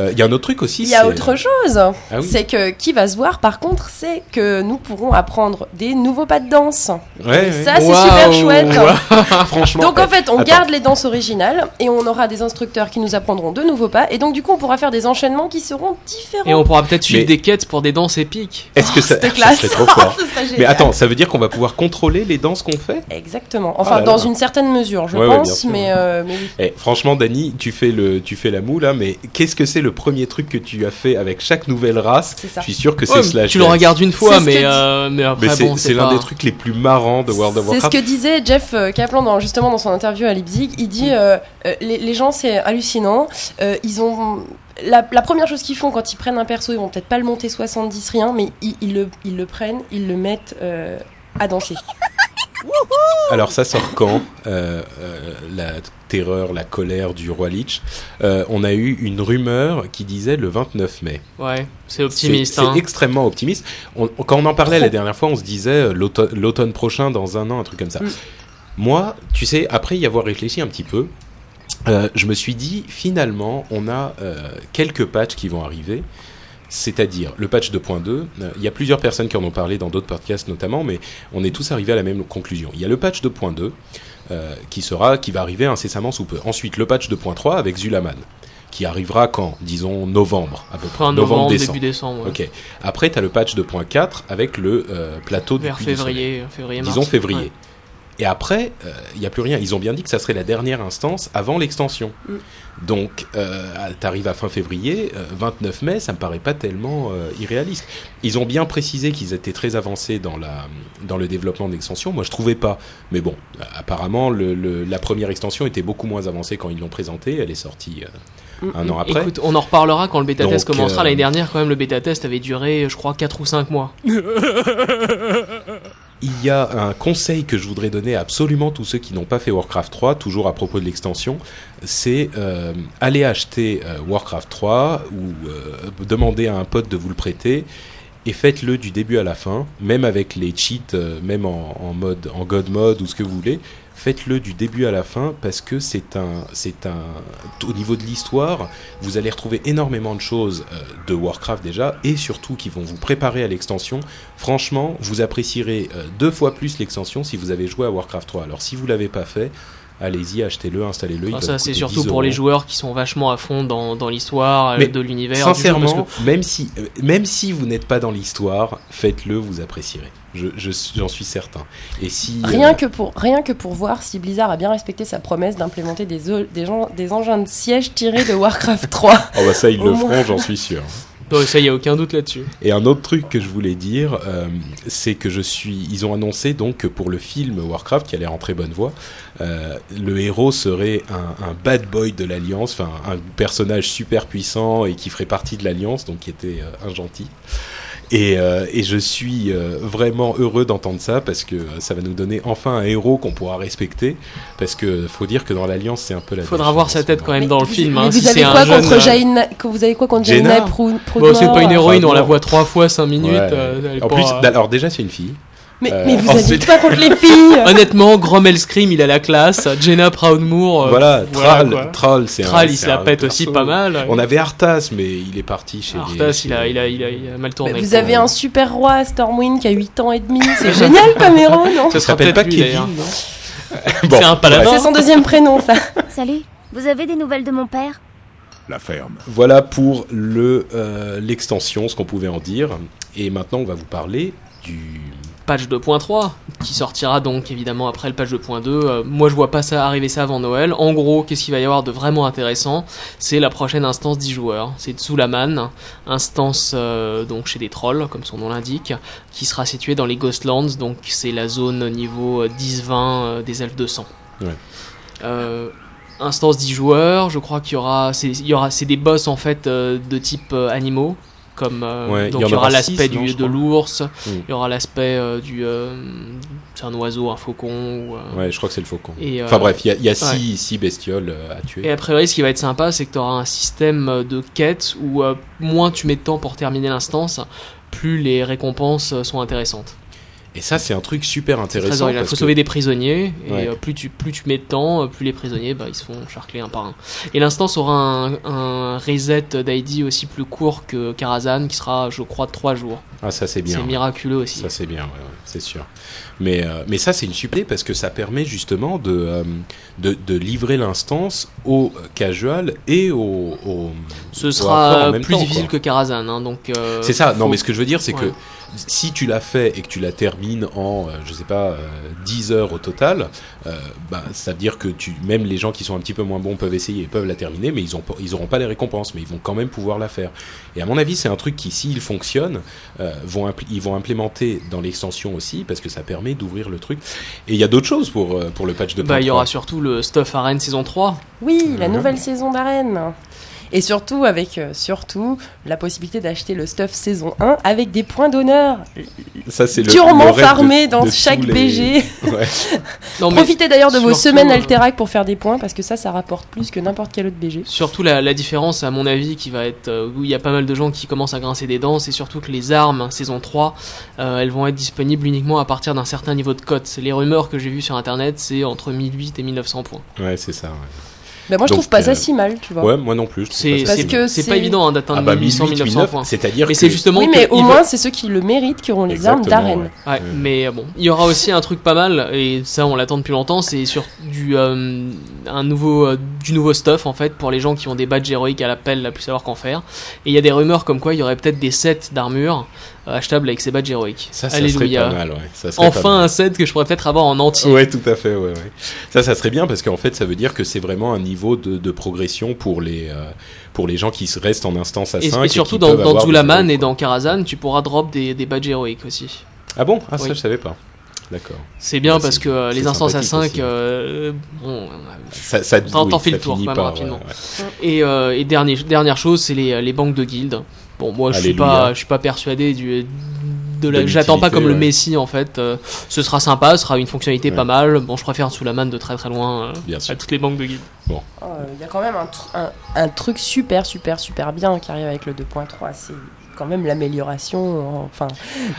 Euh, Il y a un autre truc aussi. Il y a autre chose. Ah oui. C'est que qui va se voir par contre, c'est que nous pourrons apprendre des nouveaux pas de danse. Ouais, ça, c'est super chouette. Franchement. Donc en fait, on attends. garde les danses originales et on aura des instructeurs qui nous apprendront de nouveaux pas. Et donc du coup, on pourra faire des enchaînements qui seront différents. Et on pourra peut-être suivre Mais- des quêtes pour des danses épiques. Est-ce que ça, C'était ça classe. serait trop fort Mais attends, ça veut dire qu'on va pouvoir contrôler les danses qu'on fait? Exactement. Enfin, Ah là dans là. une certaine mesure, je Ouais, pense, mais, euh, mais oui. Eh, Franchement, Dani, tu fais le, tu fais la moue là, mais qu'est-ce que c'est le premier truc que tu as fait avec chaque nouvelle race. Je suis sûr que c'est Ouais, Slash. tu le regardes une fois, mais, que euh, mais après, Mais c'est bon, c'est c'est l'un pas... des trucs les plus marrants de World of C'est ce Warcraft. que disait Jeff euh, Kaplan dans, justement dans son interview à Leipzig. Il dit euh, euh, les, les gens c'est hallucinant. Euh, ils ont la, la première chose qu'ils font quand ils prennent un perso, ils vont peut-être pas le monter 70 rien, mais ils, ils le, ils le prennent, ils le mettent euh, à danser. Alors ça sort quand Euh, euh, La terreur, la colère du roi Lich? Euh, on a eu une rumeur qui disait le 29 mai. Ouais, c'est optimiste. C'est hein. extrêmement optimiste. On- quand on en parlait la dernière fois, on se disait l'automne prochain, dans un an, un truc comme ça. Mm. Moi, tu sais, après y avoir réfléchi un petit peu, euh, je me suis dit, finalement, on a euh, quelques patchs qui vont arriver. C'est-à-dire, le patch 2.2, euh, il y a plusieurs personnes qui en ont parlé dans d'autres podcasts notamment, mais on est tous arrivés à la même conclusion. Il y a le patch 2.2 euh, qui sera, qui va arriver incessamment sous peu. Ensuite, le patch 2.3 avec Zulaman, qui arrivera quand? Disons novembre, à peu près. Fin novembre, décembre. début décembre. ouais. Ok. Après, tu as le patch 2.4 avec le euh, plateau du Vers février, février, mars. Disons février. Ouais. Et après, euh, il n'y a plus rien. Ils ont bien dit que ça serait la dernière instance avant l'extension. Mm. Donc, euh, t'arrives à fin février, euh, 29 mai, ça me paraît pas tellement euh, irréaliste. Ils ont bien précisé qu'ils étaient très avancés dans, la, dans le développement de l'extension. Moi, je trouvais pas. Mais bon, euh, apparemment, le, le- la première extension était beaucoup moins avancée quand ils l'ont présentée. Elle est sortie euh, un an après. Écoute, on en reparlera quand le bêta test Donc, commencera. euh, L'année dernière, quand même, le bêta test avait duré, je crois, 4 ou 5 mois. Il y a un conseil que je voudrais donner à absolument tous ceux qui n'ont pas fait Warcraft 3, toujours à propos de l'extension, c'est euh, aller acheter euh, Warcraft 3 ou euh, demander à un pote de vous le prêter et faites-le du début à la fin, même avec les cheats, même en mode en God mode ou ce que vous voulez. Faites-le du début à la fin parce que c'est un, c'est un, au niveau de l'histoire, vous allez retrouver énormément de choses euh, de Warcraft déjà et surtout qui vont vous préparer à l'extension Franchement, vous apprécierez euh, deux fois plus l'extension si vous avez joué à Warcraft 3. Alors si vous l'avez pas fait, allez-y, achetez-le, installez-le. Enfin, va ça, c'est surtout 10 pour les joueurs qui sont vachement à fond dans, dans l'histoire euh, de l'univers. du jeu, parce Sincèrement, que- même si même si vous n'êtes pas dans l'histoire, faites-le, vous apprécierez. Je je- j'en suis certain. Et si euh, Rien que, pour, rien que pour voir si Blizzard a bien respecté sa promesse d'implémenter des, des, gens- des engins de siège tirés de Warcraft 3. oh bah ça ils le moins. feront, j'en suis sûr. Ouais, ça, y a aucun doute là-dessus. Et un autre truc que je voulais dire, euh, c'est que je suis. Ils ont annoncé donc que pour le film Warcraft, qui a l'air en très bonne voie, euh, le héros serait un, un bad boy de l'Alliance, enfin un personnage super puissant et qui ferait partie de l'Alliance, donc qui était euh, un gentil. Et, euh, et je suis euh, vraiment heureux d'entendre ça parce que euh, ça va nous donner enfin un héros qu'on pourra respecter. Parce que faut dire que dans l'Alliance, c'est un peu la. Faudra dèche voir sa tête quand même dans le film. mais hein, vous si avez quoi jeune, contre Jaina que Vous avez quoi contre Jaina Jaina Prou- Bon, c'est pas une héroïne, on la voit trois fois 5 minutes. Ouais. euh, elle plus, alors déjà c'est une fille. Mais, Euh, mais vous ensuite- quoi contre les filles Honnêtement, Grommel Scream, il a la classe. Jenna Proudmoore. euh, voilà, Thrall, quoi. Thrall, c'est un. Thrall, il se la un pète perso. aussi pas mal. On avait Arthas, mais il est parti chez. Arthas, chez il a, les- il, a, il, a, il a mal tourné. Mais Vous avez un super roi, Stormwind, qui a 8 ans et demi. C'est génial comme héros, non Ça s'appelle pas Kevin, non C'est un paladin. C'est son deuxième prénom, ça. Salut, vous avez des nouvelles de mon père? La ferme. Voilà pour le euh, l'extension, ce qu'on pouvait en dire. Et maintenant, on va vous parler du. Patch 2.3 qui sortira donc évidemment après le patch 2.2. Euh, moi je vois pas ça arriver ça avant Noël. En gros, qu'est-ce qu'il va y avoir de vraiment intéressant? C'est la prochaine instance 10 joueurs. C'est Tsulaman, instance euh, donc chez des trolls comme son nom l'indique, qui sera située dans les Ghostlands. Donc c'est la zone niveau euh, 10-20 euh, des elfes de sang. Ouais. Instance 10 joueurs, je crois qu'il y aura c'est il y aura c'est des boss en fait euh, de type euh, animaux comme euh, Ouais, donc il y aura l'aspect de l'ours, Mm. il y aura l'aspect euh, du euh, c'est un oiseau, un faucon ou, euh, Ouais, je crois que c'est le faucon. Et, Enfin bref, il y a, y a six, six bestioles à tuer. Et a priori, ce qui va être sympa, c'est que tu auras un système de quête où moins tu mets de temps pour terminer l'instance, plus les récompenses sont intéressantes. Et ça, c'est un truc super intéressant. Il faut que- sauver des prisonniers, et Ouais. euh, plus, tu, plus tu mets de temps, euh, plus les prisonniers bah, ils se font charcler un par un. Et l'instance aura un, un reset d'ID aussi plus court que Karazhan, qui sera, je crois, de 3 jours. Ah, ça c'est bien. C'est miraculeux aussi. Ça c'est bien, ouais, ouais, c'est sûr. Mais, euh, mais ça c'est une super parce que ça permet justement de, euh, de, de livrer l'instance au casual et au, au Ce au sera plus temps, difficile quoi. que Karazhan. Hein, donc, euh, C'est ça, non mais ce que je veux dire c'est que. Si tu l'as fait et que tu la termines en, euh, je sais pas, euh, 10 heures au total, euh, bah, ça veut dire que tu, même les gens qui sont un petit peu moins bons peuvent essayer et peuvent la terminer, mais ils ont pas- ils auront pas les récompenses, mais ils vont quand même pouvoir la faire. Et à mon avis, c'est un truc qui, s'il fonctionne, euh, vont ils vont implémenter dans l'extension aussi, parce que ça permet d'ouvrir le truc. Et il y a d'autres choses pour, euh, pour le patch de Bah, il y aura surtout le Stuff Arène saison 3. Oui, la Mhm. nouvelle saison d'arène. Et surtout, avec euh, surtout la possibilité d'acheter le stuff saison 1 avec des points d'honneur Ça, c'est durement le de- farmés dans de chaque les- BG. Ouais. Non, mais Profitez d'ailleurs de vos semaines euh, Alterac pour faire des points parce que ça, ça rapporte plus que n'importe quel autre BG. Surtout la, la différence, à mon avis, qui va être euh, où il y a pas mal de gens qui commencent à grincer des dents, c'est surtout que les armes saison 3, euh, elles vont être disponibles uniquement à partir d'un certain niveau de cote. Les rumeurs que j'ai vues sur internet, c'est entre 1008 et 1900 points. Ouais, c'est ça. ouais. Bah, moi, je Donc, trouve pas ça euh, si mal, tu vois. Ouais, moi non plus. C'est Parce que c'est pas évident hein, d'atteindre ah bah 1800 1900 1800 points. c'est-à-dire Mais que c'est justement oui, mais au moins, c'est ceux qui le méritent qui auront les armes d'arène. ouais. Ouais, mais bon, il y aura aussi un truc pas mal et ça on l'attend depuis longtemps, c'est sur du euh, un nouveau euh, du nouveau stuff en fait pour les gens qui ont des badges héroïques à l'appel à plus savoir qu'en faire. Et il y a des rumeurs comme quoi il y aurait peut-être des sets d'armure euh, achetables avec ces badges héroïques. ça, ça serait pas mal, ouais. Ça serait pas Enfin mal. un set que je pourrais peut-être avoir en entier. Ouais, tout à fait, ouais, ouais. Ça, ça serait bien parce qu'en fait, ça veut dire que c'est vraiment un niveau de, de progression pour les, euh, pour les gens qui restent en instance à Et, 5. et surtout dans, dans Zulaman et dans Karazhan, tu pourras drop des, des badges héroïques aussi. Ah bon? Ah, ça, je savais pas. D'accord. C'est bien Ouais, parce que euh, les instances à sympathique 5, aussi. euh, bon, Ça, ça, T'en- oui, ça le tour, quand même, par, rapidement. ouais, ouais. Et, euh, et dernier, dernière chose, c'est les, les banques de guildes. Bon, moi, je suis pas, je suis pas persuadé du. De la, j'attends pas comme le. Messi en fait. Euh, ce sera sympa, ce sera une fonctionnalité Ouais. pas mal. Bon, je préfère sous la manne de très très loin euh, Bien sûr. à toutes les banques de guildes. Oh, Il y a quand même un, tr- un, un truc super, super, super bien qui arrive avec le 2.3. C'est quand même l'amélioration enfin,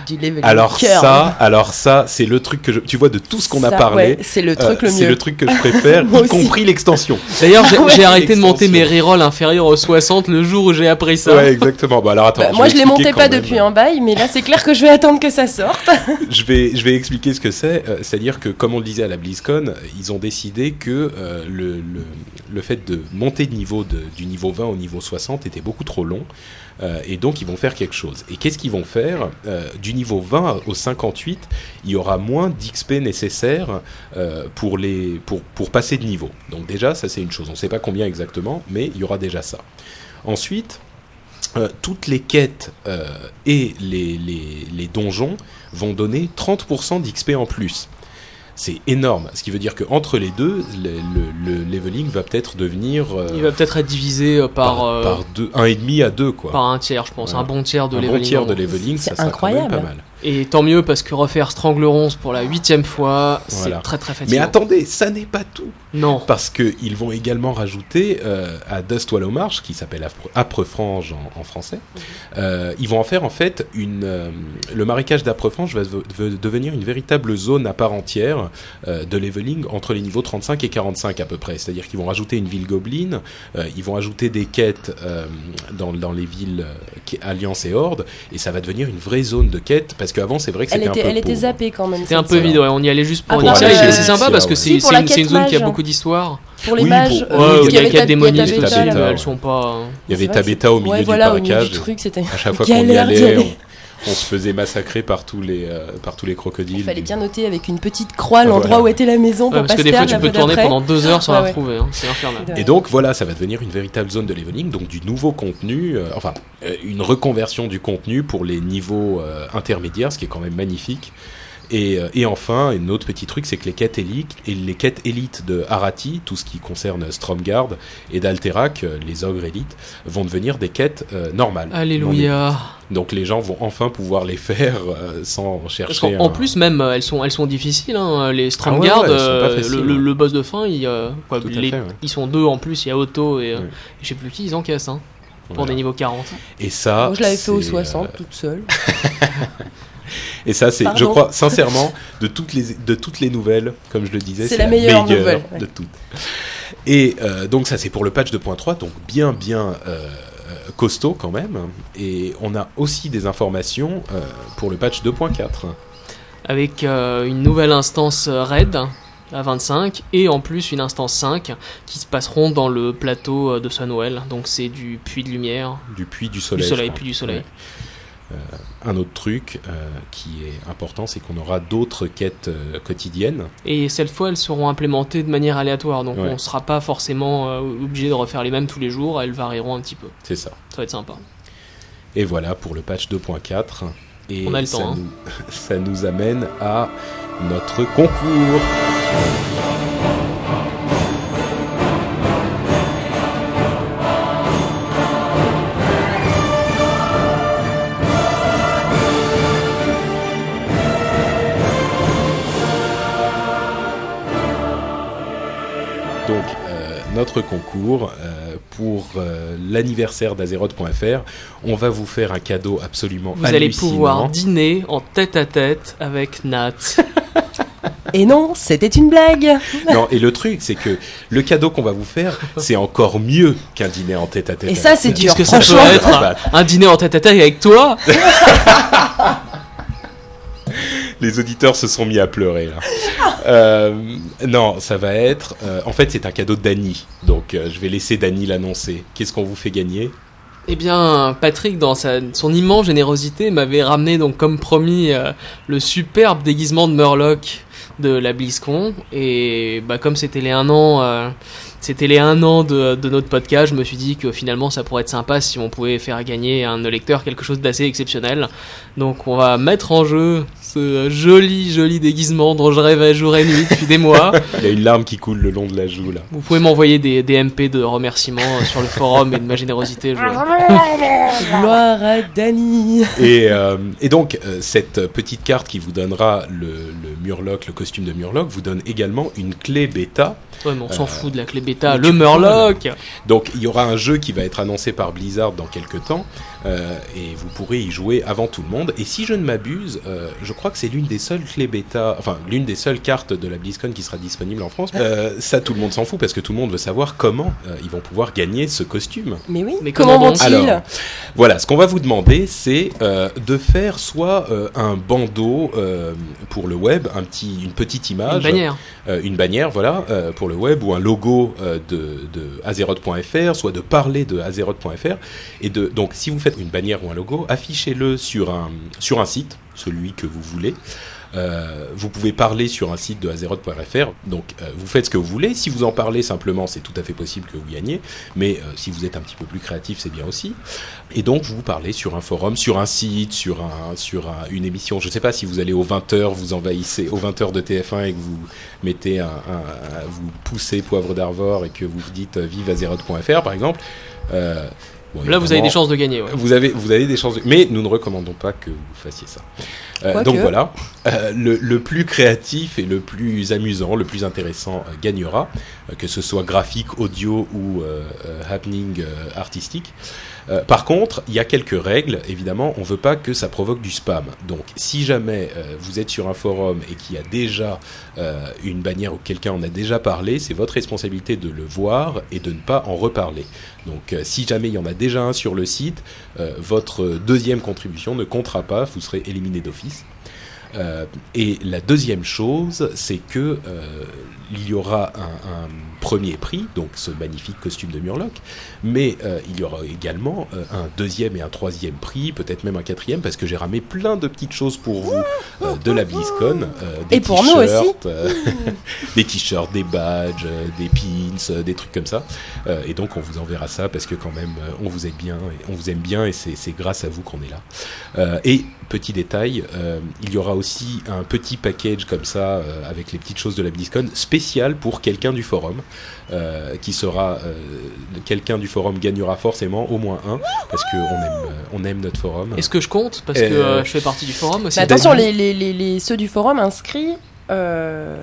du level Alors cœur. ça, alors ça, c'est le truc que je, tu vois de tout ce qu'on a parlé. ouais, c'est le truc euh, le c'est mieux. le truc que je préfère, y compris l'extension. D'ailleurs, j'ai, Ah ouais. arrêté de monter mes rerolls inférieurs aux 60 le jour où j'ai appris ça. Ouais, exactement. Bah alors attends. Bah, je moi, je les montais pas même. depuis un bail, mais là, c'est clair que je vais attendre que ça sorte. Je vais, je vais expliquer ce que c'est. Euh, C'est-à-dire que, comme on le disait à la BlizzCon, ils ont décidé que euh, le, le, le fait de monter de niveau de, du niveau 20 au niveau 60 était beaucoup trop long. Euh, et donc, ils vont faire quelque chose. Et qu'est-ce qu'ils vont faire Euh, Du niveau 20 au 58, il y aura moins d'XP nécessaire euh, pour, passer de niveau. Donc déjà, ça c'est une chose. On ne sait pas combien exactement, mais il y aura déjà ça. Ensuite, toutes les quêtes et les, les, les donjons vont donner 30% d'XP en plus. C'est énorme, ce qui veut dire qu'entre les deux, le, le- le leveling va peut-être devenir euh, Il va peut-être être divisé euh, par, par, euh, par deux, un et demi à deux quoi. par un tiers, je pense. Un bon tiers de un bon leveling. tiers en de leveling, C'est ça sera quand même incroyable. pas mal. Et tant mieux parce que refaire Stranglerons pour la huitième fois, Voilà. c'est très très Mais fatigant. attendez, ça n'est pas tout. Non. Parce qu'ils vont également rajouter euh, à Dust Wallow March, qui s'appelle Âpre- Âpre Frange en, en français, euh, ils vont en faire en fait une. euh, le marécage d'Âpre Frange va, devenir une véritable zone à part entière de leveling entre les niveaux 35 et 45 à peu près. C'est-à-dire qu'ils vont rajouter une ville goblin, euh, ils vont ajouter des quêtes dans, dans les villes Alliance et Horde, et ça va devenir une vraie zone de quêtes, parce qu'avant c'est vrai que c'était un peu elle était zappée quand même. C'était un peu vide, ouais, on y allait juste pour Ah, et C'est sympa parce que Si, c'est une, zone qui a beaucoup d'histoire. Pour les Oui, mages, pour- euh, Ouais, il y y a ta- démoniques, il y a ta Tabetha, bêta, mais là. elles sont pas. Il y avait Tabetha au milieu Ouais, du voilà, du truc, À chaque fois qu'on y allait. On, se faisait massacrer par tous les, euh, par tous les crocodiles. Il fallait bien noter avec une petite croix Ah, l'endroit voilà. où était la maison Ouais, pour parce pas que des fois tu peux tourner pendant deux heures sans Ouais, la ouais. retrouver, hein. c'est infernal. Ouais. Et donc voilà, ça va devenir une véritable zone de leveling, donc du nouveau contenu, euh, enfin euh, une reconversion du contenu pour les niveaux euh, intermédiaires, ce qui est quand même magnifique. Et, euh, et enfin, un autre petit truc, c'est que les quêtes élites et les quêtes élites de Arati, tout ce qui concerne Stromgard et d'Alterac, euh, les ogres élites, vont devenir des quêtes euh, normales. Alléluia. Donc les gens vont enfin pouvoir les faire euh, sans chercher. en un- plus, même, elles sont, elles sont difficiles. Hein. Les Stromgard, Ah ouais, ouais, euh, le, le- ouais. le boss de fin, il, euh, quoi, Tout à les- fait, ouais. ils sont deux en plus. Il y a Otto et euh, Ouais. je sais plus qui, ils encaissent hein, pour Voilà. des niveaux 40. Et ça, Moi, je l'avais fait au c'est, 60 euh, toute seule. Et ça, c'est, je crois, sincèrement, de toutes les de toutes les nouvelles, comme je le disais, C'est la meilleure nouvelle, ouais. de toutes. Et euh, donc ça, c'est pour le patch 2.3, donc bien bien euh, euh, costaud quand même. Et on a aussi des informations euh, pour le patch 2.4. Avec euh, une nouvelle instance raid à 25 et en plus une instance 5 qui se passeront dans le plateau de Sunwell. Donc c'est du puits de lumière, Du puits du du soleil. soleil, je crois. puits du soleil. Ouais. Euh, un autre truc euh, qui est important, c'est qu'on aura d'autres quêtes euh, quotidiennes. Et cette fois, elles seront implémentées de manière aléatoire, donc Ouais. on sera pas forcément obligé de refaire les mêmes tous les jours, elles varieront un petit peu. C'est ça. Ça va être sympa. Et voilà pour le patch 2.4. Et On a le ça, temps, hein. ça nous amène à notre concours. Notre concours, euh, pour euh, l'anniversaire d'Azeroth.fr, on va vous faire un cadeau absolument Vous allez hallucinant. pouvoir dîner en tête à tête avec Nat. Et non, c'était une blague. Non, et le truc, c'est que le cadeau qu'on va vous faire, c'est encore mieux qu'un dîner en tête à tête. Et ça, c'est dur. Qu'est-ce que ça peut être un, un dîner en tête à tête avec toi? Les auditeurs se sont mis à pleurer là. Euh, non, ça va être. euh, en fait, c'est un cadeau de Dany. Donc, euh, je vais laisser Dany l'annoncer. Qu'est-ce qu'on vous fait gagner? Eh bien, Patrick, dans sa- son immense générosité, m'avait ramené donc comme promis le superbe déguisement de Murloc de la BlizzCon. Et bah, comme c'était les un an, c'était les un an de, de notre podcast, je me suis dit que finalement ça pourrait être sympa si on pouvait faire gagner à un lecteurs quelque chose d'assez exceptionnel. Donc on va mettre en jeu ce joli, joli déguisement dont je rêvais jour et nuit depuis des mois. Il y a une larme qui coule le long de la joue là. Vous pouvez m'envoyer des, des MP de remerciements euh, sur le forum et de ma générosité. Je... Gloire à Dany. Et, euh, et donc, euh, cette petite carte qui vous donnera le, le Murloc, le costume de Murloc, vous donne également une clé bêta. Ouais, mais on s'en Euh, fout de la clé bêta. Le Murloc Donc, il y aura un jeu qui va être annoncé par Blizzard dans quelques temps. Euh, et vous pourrez y jouer avant tout le monde. Et si je ne m'abuse, euh, je crois que c'est l'une des seules clés bêta, enfin l'une des seules cartes de la BlizzCon qui sera disponible en France. Euh, ça, tout le monde s'en fout parce que tout le monde veut savoir comment euh, ils vont pouvoir gagner ce costume. Mais oui, Mais comment comment vont-ils Alors, voilà, ce qu'on va vous demander, c'est euh, de faire soit euh, un bandeau euh, pour le web, un petit, une petite image, Une bannière. euh, une bannière, voilà, euh, pour le web, ou un logo euh, de, de Azeroth.fr, soit de parler de Azeroth.fr, et de donc si vous faites une bannière ou un logo, affichez-le sur un sur un site, celui que vous voulez. Euh, vous pouvez parler sur un site de Azeroth.fr, donc euh, vous faites ce que vous voulez. Si vous en parlez simplement, c'est tout à fait possible que vous gagnez, mais euh, si vous êtes un petit peu plus créatif, c'est bien aussi. Et donc vous parlez sur un forum, sur un site, sur, un, sur un- une émission. Je ne sais pas si vous allez aux 20h, vous envahissez aux 20h de TF1 et que vous mettez un, vous poussez Poivre d'Arvor et que vous dites vive Azeroth.fr par exemple. Bon, Là, vous avez des chances de gagner. ouais. vous avez, vous avez des chances, de- mais nous ne recommandons pas que vous fassiez ça. Euh, donc voilà, Euh, le, le plus créatif et le plus amusant, le plus intéressant euh, gagnera, euh, que ce soit graphique, audio ou euh, euh, happening euh, artistique. Euh, par contre, il y a quelques règles. Évidemment, on veut pas que ça provoque du spam. Donc, si jamais euh, vous êtes sur un forum et qu'il y a déjà euh, une bannière où quelqu'un en a déjà parlé, c'est votre responsabilité de le voir et de ne pas en reparler. Donc, si jamais il y en a déjà un sur le site, votre deuxième contribution ne comptera pas, vous serez éliminé d'office. Euh, et la deuxième chose, c'est que euh, il y aura un, un premier prix, donc ce magnifique costume de Murloc, mais euh, il y aura également un deuxième et un troisième prix, peut-être même un quatrième, parce que j'ai ramé plein de petites choses pour vous de la BlizzCon, des Et pour nous aussi. des t-shirts, des badges, des pins, des trucs comme ça. Et donc on vous enverra ça parce que quand même on vous aime bien, et on vous aime bien et c'est grâce à vous qu'on est là. Et petit détail, il y aura aussi un petit package comme ça euh, avec les petites choses de la BlizzCon spécial pour quelqu'un du forum. euh, qui sera euh, quelqu'un du forum gagnera forcément au moins un parce que on aime euh, on aime notre forum. Est-ce que je compte? Parce Euh, que euh, je fais partie du forum aussi. Mais attention, Dany. les, les, les, les- ceux du forum inscrits. Euh,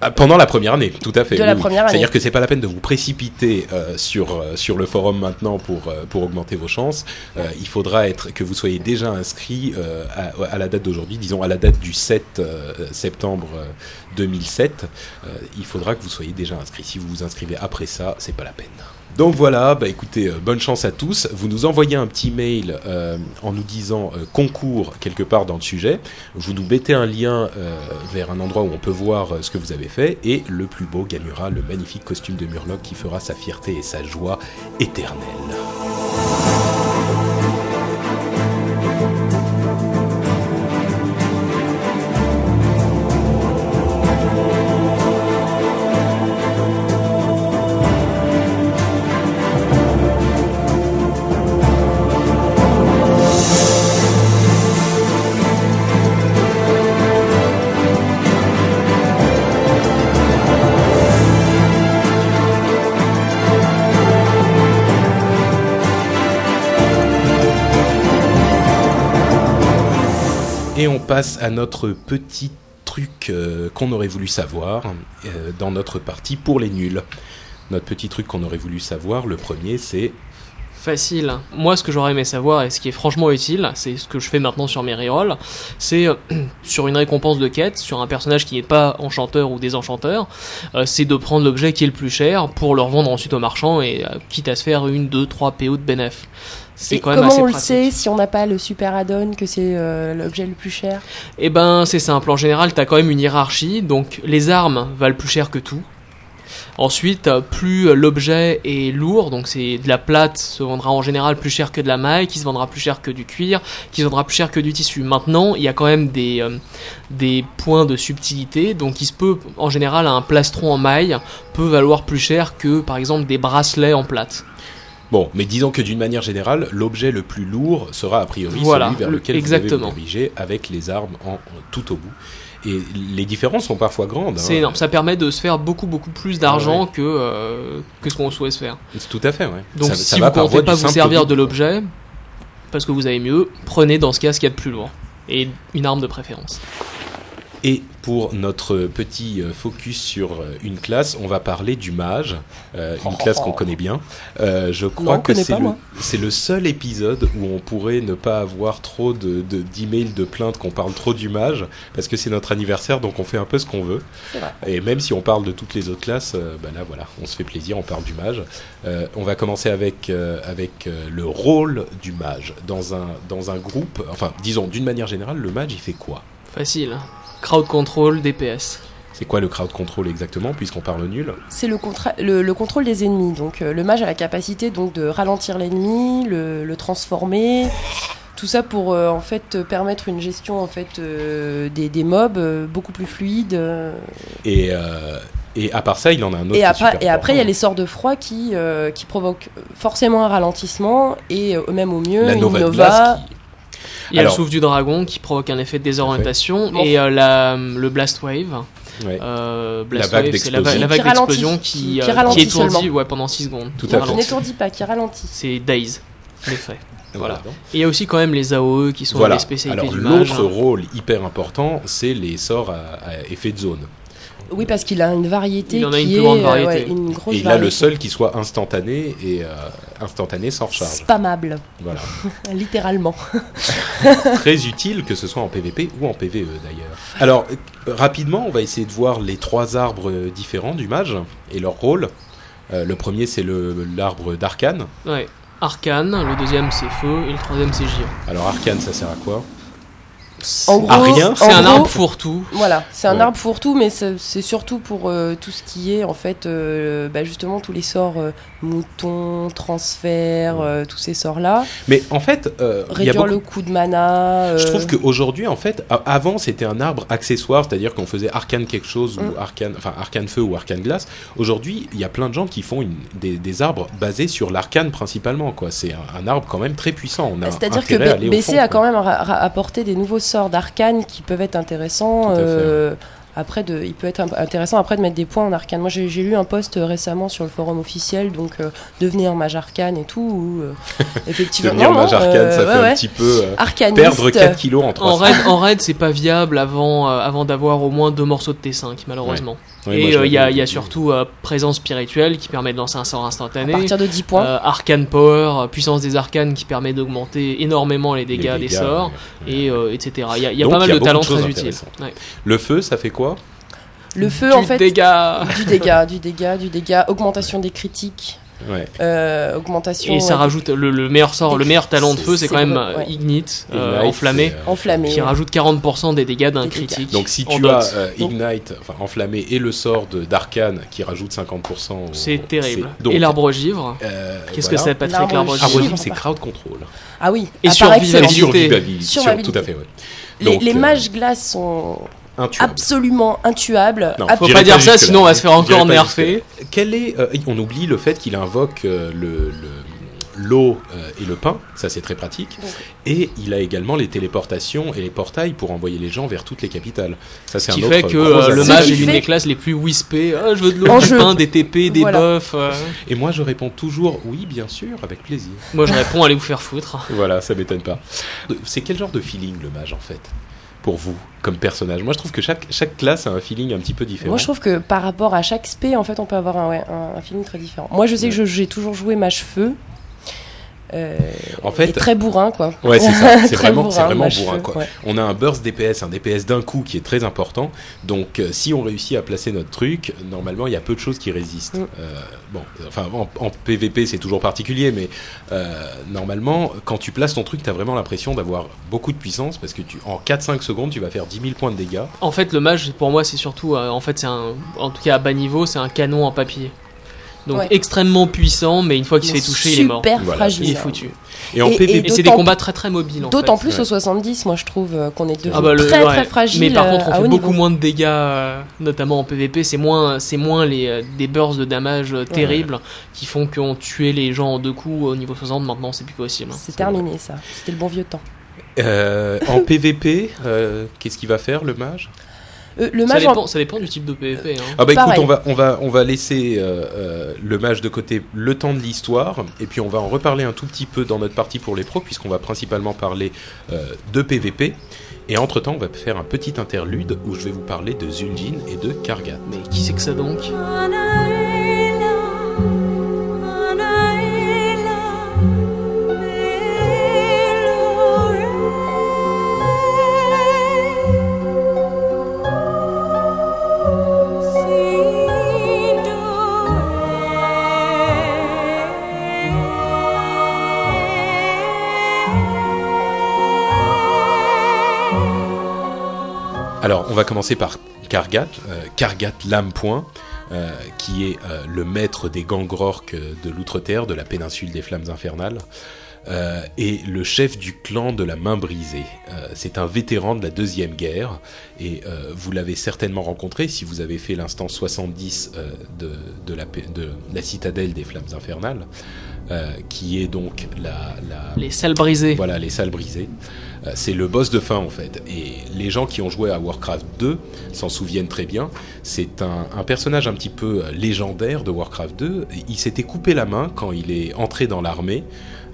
Ah, Pendant la première année, tout à fait. Année. C'est-à-dire que c'est pas la peine de vous précipiter euh, sur euh, sur le forum maintenant pour pour augmenter vos chances. Euh, il faudra être que vous soyez déjà inscrit à, à la date d'aujourd'hui, disons à la date du 7 euh, septembre euh, 2007. euh, il faudra que vous soyez déjà inscrit. Si vous vous inscrivez après ça, c'est pas la peine. Donc voilà, bah écoutez, euh, bonne chance à tous. Vous nous envoyez un petit mail euh, en nous disant euh, concours quelque part dans le sujet. Vous nous mettez un lien vers un endroit où on peut voir ce que vous avez fait et le plus beau gagnera le magnifique costume de Murloc qui fera sa fierté et sa joie éternelle. Et on passe à notre petit truc euh, qu'on aurait voulu savoir euh, dans notre partie pour les nuls. Notre petit truc qu'on aurait voulu savoir, le premier c'est Facile. Moi, ce que j'aurais aimé savoir et ce qui est franchement utile, c'est ce que je fais maintenant sur mes rerolls, c'est euh, sur une récompense de quête, sur un personnage qui n'est pas enchanteur ou désenchanteur, c'est de prendre l'objet qui est le plus cher pour le revendre ensuite au marchand et quitte à se faire une, deux, trois PO de bénéf. C'est Et quand même comment assez on le sait si on n'a pas le super add-on que c'est euh, l'objet le plus cher? Eh ben, c'est simple. En général, t'as quand même une hiérarchie. Donc, les armes valent plus cher que tout. Ensuite, plus l'objet est lourd, donc c'est de la plate se vendra en général plus cher que de la maille, qui se vendra plus cher que du cuir, qui se vendra plus cher que du tissu. Maintenant, il y a quand même des, euh, des points de subtilité, donc il se peut, en général, un plastron en maille peut valoir plus cher que, par exemple, des bracelets en plate. Bon, mais disons que d'une manière générale, l'objet le plus lourd sera a priori Voilà, celui vers le- lequel exactement. vous devez vous diriger avec les armes en, en- tout au bout. Et les différences sont parfois grandes. C'est hein. énorme, ça permet de se faire beaucoup beaucoup plus d'argent que, euh, que ce qu'on souhaite se faire. Tout à fait, ouais. Donc Ça- si ça vous par comptez pas vous servir de l'objet, parce que vous avez mieux, prenez dans ce cas ce qu'il y a de plus lourd. Et une arme de préférence. Et pour notre petit euh, focus sur euh, une classe, on va parler du mage, euh, une classe qu'on connaît bien. Euh, je crois que c'est le, moi. c'est le seul épisode où on pourrait ne pas avoir trop de, de- d'emails de plaintes qu'on parle trop du mage, parce que c'est notre anniversaire, donc on fait un peu ce qu'on veut. Et même si on parle de toutes les autres classes, euh, bah là voilà, on se fait plaisir, on parle du mage. Euh, on va commencer avec, euh, avec euh, le rôle du mage dans un, dans un groupe, enfin disons d'une manière générale, le mage il fait quoi? Facile. Crowd control, DPS. C'est quoi le crowd control exactement, puisqu'on parle nul C'est le, contra- le, le contrôle des ennemis. Donc euh, le mage a la capacité donc de ralentir l'ennemi, le, le transformer. Tout ça pour euh, en fait permettre une gestion en fait euh, des, des mobs euh, beaucoup plus fluide. et, euh, et à part ça, il en a un autre. et qui est après super et après il y a les sorts de froid qui euh, qui provoquent forcément un ralentissement et euh, même au mieux la une Nova, qui- Il y a Alors- le souffle du dragon qui provoque un effet de désorientation. Et euh, la, le Blast Wave. ouais. Euh, Blast La vague Wave, c'est la, va- d'explosion. Qui qui- euh, qui étourdit ouais, pendant 6 secondes. Tout Qui à fait. n'étourdit pas, qui ralentit. C'est Daze, l'effet. Voilà. Voilà. Et il y a aussi quand même les AOE qui sont Voilà. les spécialités Alors du mage. l'autre rôle hyper important, c'est les sorts à, à effet de zone. Oui parce qu'il a une variété Il en a qui une plus est grande euh, variété. ouais, une grosse Et il a le seul qui soit instantané et euh, instantané sans recharge. spammable Voilà. littéralement. Très utile que ce soit en PVP ou en PVE d'ailleurs. Alors euh, rapidement, on va essayer de voir les trois arbres différents du mage et leur rôle. Euh, le premier c'est le l'arbre d'arcane. Ouais. Arcane, le deuxième c'est feu et le troisième c'est Gion. Alors arcane ça sert à quoi? En gros, À rien. C'est un gros, arbre fourre-tout. Voilà, c'est un Ouais. arbre fourre-tout, mais c'est surtout pour euh, tout ce qui est en fait, euh, bah, justement tous les sorts euh, mouton, transfert, euh, tous ces sorts-là. Mais en fait, euh, il y a Réduire beaucoup le coût de mana. Je trouve qu'aujourd'hui, en fait, a- avant c'était un arbre accessoire, c'est-à-dire qu'on faisait arcane quelque chose Mm. ou arcane, enfin arcane feu ou arcane glace. Aujourd'hui, il y a plein de gens qui font une- des, des arbres basés sur l'arcane principalement. quoi. C'est un, un arbre quand même très puissant. On a bah, C'est-à-dire que BC a quand même apporté des nouveaux sorts d'arcane qui peuvent être intéressants. Tout à fait, euh, Après, de, il peut être un- intéressant après de mettre des points en arcane. Moi, j'ai lu un post euh, récemment sur le forum officiel, donc euh, devenir mage arcane et tout. Où, euh, effectivement, Devenir non, mage arcane, ça fait ouais, un petit peu euh, Arcaniste, perdre 4 kilos en 3 En raid, en raid c'est pas viable avant, euh, avant d'avoir au moins deux morceaux de T5, malheureusement. Et euh, il y, a, il y a surtout euh, présence spirituelle qui permet de lancer un sort à instantané. partir de 10 points. Euh, arcane Power, euh, puissance des arcanes qui permet d'augmenter énormément les dégâts, des sorts, et euh, etc. Il y a, il y a Donc, pas mal il y a de talents très utiles. Ouais. Le feu, ça fait quoi? Le feu, Du en fait, dégât. du dégât, du dégât, du dégât, augmentation des critiques, Ouais. euh, augmentation. Et ça ouais, rajoute le, le meilleur sort, le meilleur talent de feu, c'est quand même euh, ouais. Ignite, euh, Ignite, enflammé, euh, enflammé. qui ouais. rajoute 40% des dégâts d'un critique. Donc si tu as euh, Ignite, enfin enflammé, et le sort de d'arcane qui rajoute 50%. au- C'est terrible. donc, Et l'arbre givre, euh, qu'est-ce voilà. que c'est Patrick L'arbre givre. Arbre givre c'est crowd control. Ah oui, Et survivabilité. Survivabilité, sur- tout à fait, ouais. Les, Donc, les mages glaces sont Intuable. absolument intuables. Non, Faut pas dire pas ça, sinon on va se faire encore nerfer. Quel est euh, On oublie le fait qu'il invoque euh, le le- l'eau euh, et le pain, ça c'est très pratique. Oui. Et il a également les téléportations et les portails pour envoyer les gens vers toutes les capitales. Ça c'est Ce un qui autre fait que euh, le mage est l'une fait- des classes les plus wispées. Ah, je veux de l'eau, du jeu. pain, des TP, des Voilà. buffs. Et moi je réponds toujours oui, bien sûr, avec plaisir. Moi je réponds, allez vous faire foutre. Voilà, ça m'étonne pas. C'est quel genre de feeling le mage en fait? Pour vous comme personnage Moi je trouve que chaque chaque classe a un feeling un petit peu différent. Moi, je trouve que par rapport à chaque spé, en fait, on peut avoir un, ouais, un, un feeling très différent. Moi, je sais que j'ai toujours joué mage feu. Euh, En fait- et très bourrin, quoi. Ouais, c'est ça. C'est vraiment, c'est vraiment bourrin, quoi. ouais. On a un burst DPS, un DPS d'un coup qui est très important. Donc, euh, si on réussit à placer notre truc, normalement, il y a peu de choses qui résistent. Mm. Euh, bon, enfin, en, en PVP, c'est toujours particulier, mais euh, normalement, quand tu places ton truc, tu as vraiment l'impression d'avoir beaucoup de puissance parce que tu, en 4-5 secondes, tu vas faire 10 000 points de dégâts. En fait, le mage, pour moi, c'est surtout, euh, en fait, c'est un, en tout cas à bas niveau, c'est un canon en papier. Donc Ouais. extrêmement puissant, mais une fois qu'il se fait toucher, il est mort. Super Voilà, fragile. Il est foutu. Et en Et- PVP, Et c'est des D'autant- combats très très mobiles. D'autant plus ouais. au 70, moi je trouve euh, qu'on est devenu Ah bah, le- très ouais. très fragile. Mais par contre, euh, on à fait beaucoup niveau. moins de dégâts, euh, notamment en PVP. C'est moins, c'est moins les des bursts de damage euh, terribles qui font qu'on tuait les gens en deux coups au niveau 60. Maintenant, c'est plus possible. hein. C'est terminé ça. C'était le bon vieux temps. euh, en PVP, euh, qu'est-ce qu'il va faire le mage? Euh, le Ça mage en- ça dépend du type de PVP. hein. Ah bah écoute, on va, on va, on va laisser euh, euh, le mage de côté le temps de l'histoire, et puis on va en reparler un tout petit peu dans notre partie pour les pros, puisqu'on va principalement parler euh, de PVP. Et entre-temps, on va faire un petit interlude où je vais vous parler de Zul'jin et de Kargat. Mais qui c'est que ça donc? Alors, on va commencer par Kargat, euh, Kargat Lame Point, euh, qui est euh, le maître des gangrorques de l'Outre-Terre, de la péninsule des Flammes Infernales, et le chef du clan de la Main Brisée. C'est un vétéran de la Deuxième Guerre, et vous l'avez certainement rencontré si vous avez fait l'instant 70 euh, de, de la, pé- de la citadelle des Flammes Infernales, qui est donc la... la Les salles brisées. voilà, les salles brisées. Euh, c'est le boss de fin en fait. Et les gens qui ont joué à Warcraft 2 s'en souviennent très bien. C'est un, personnage un petit peu euh, légendaire de Warcraft 2. Il s'était coupé la main quand il est entré dans l'armée.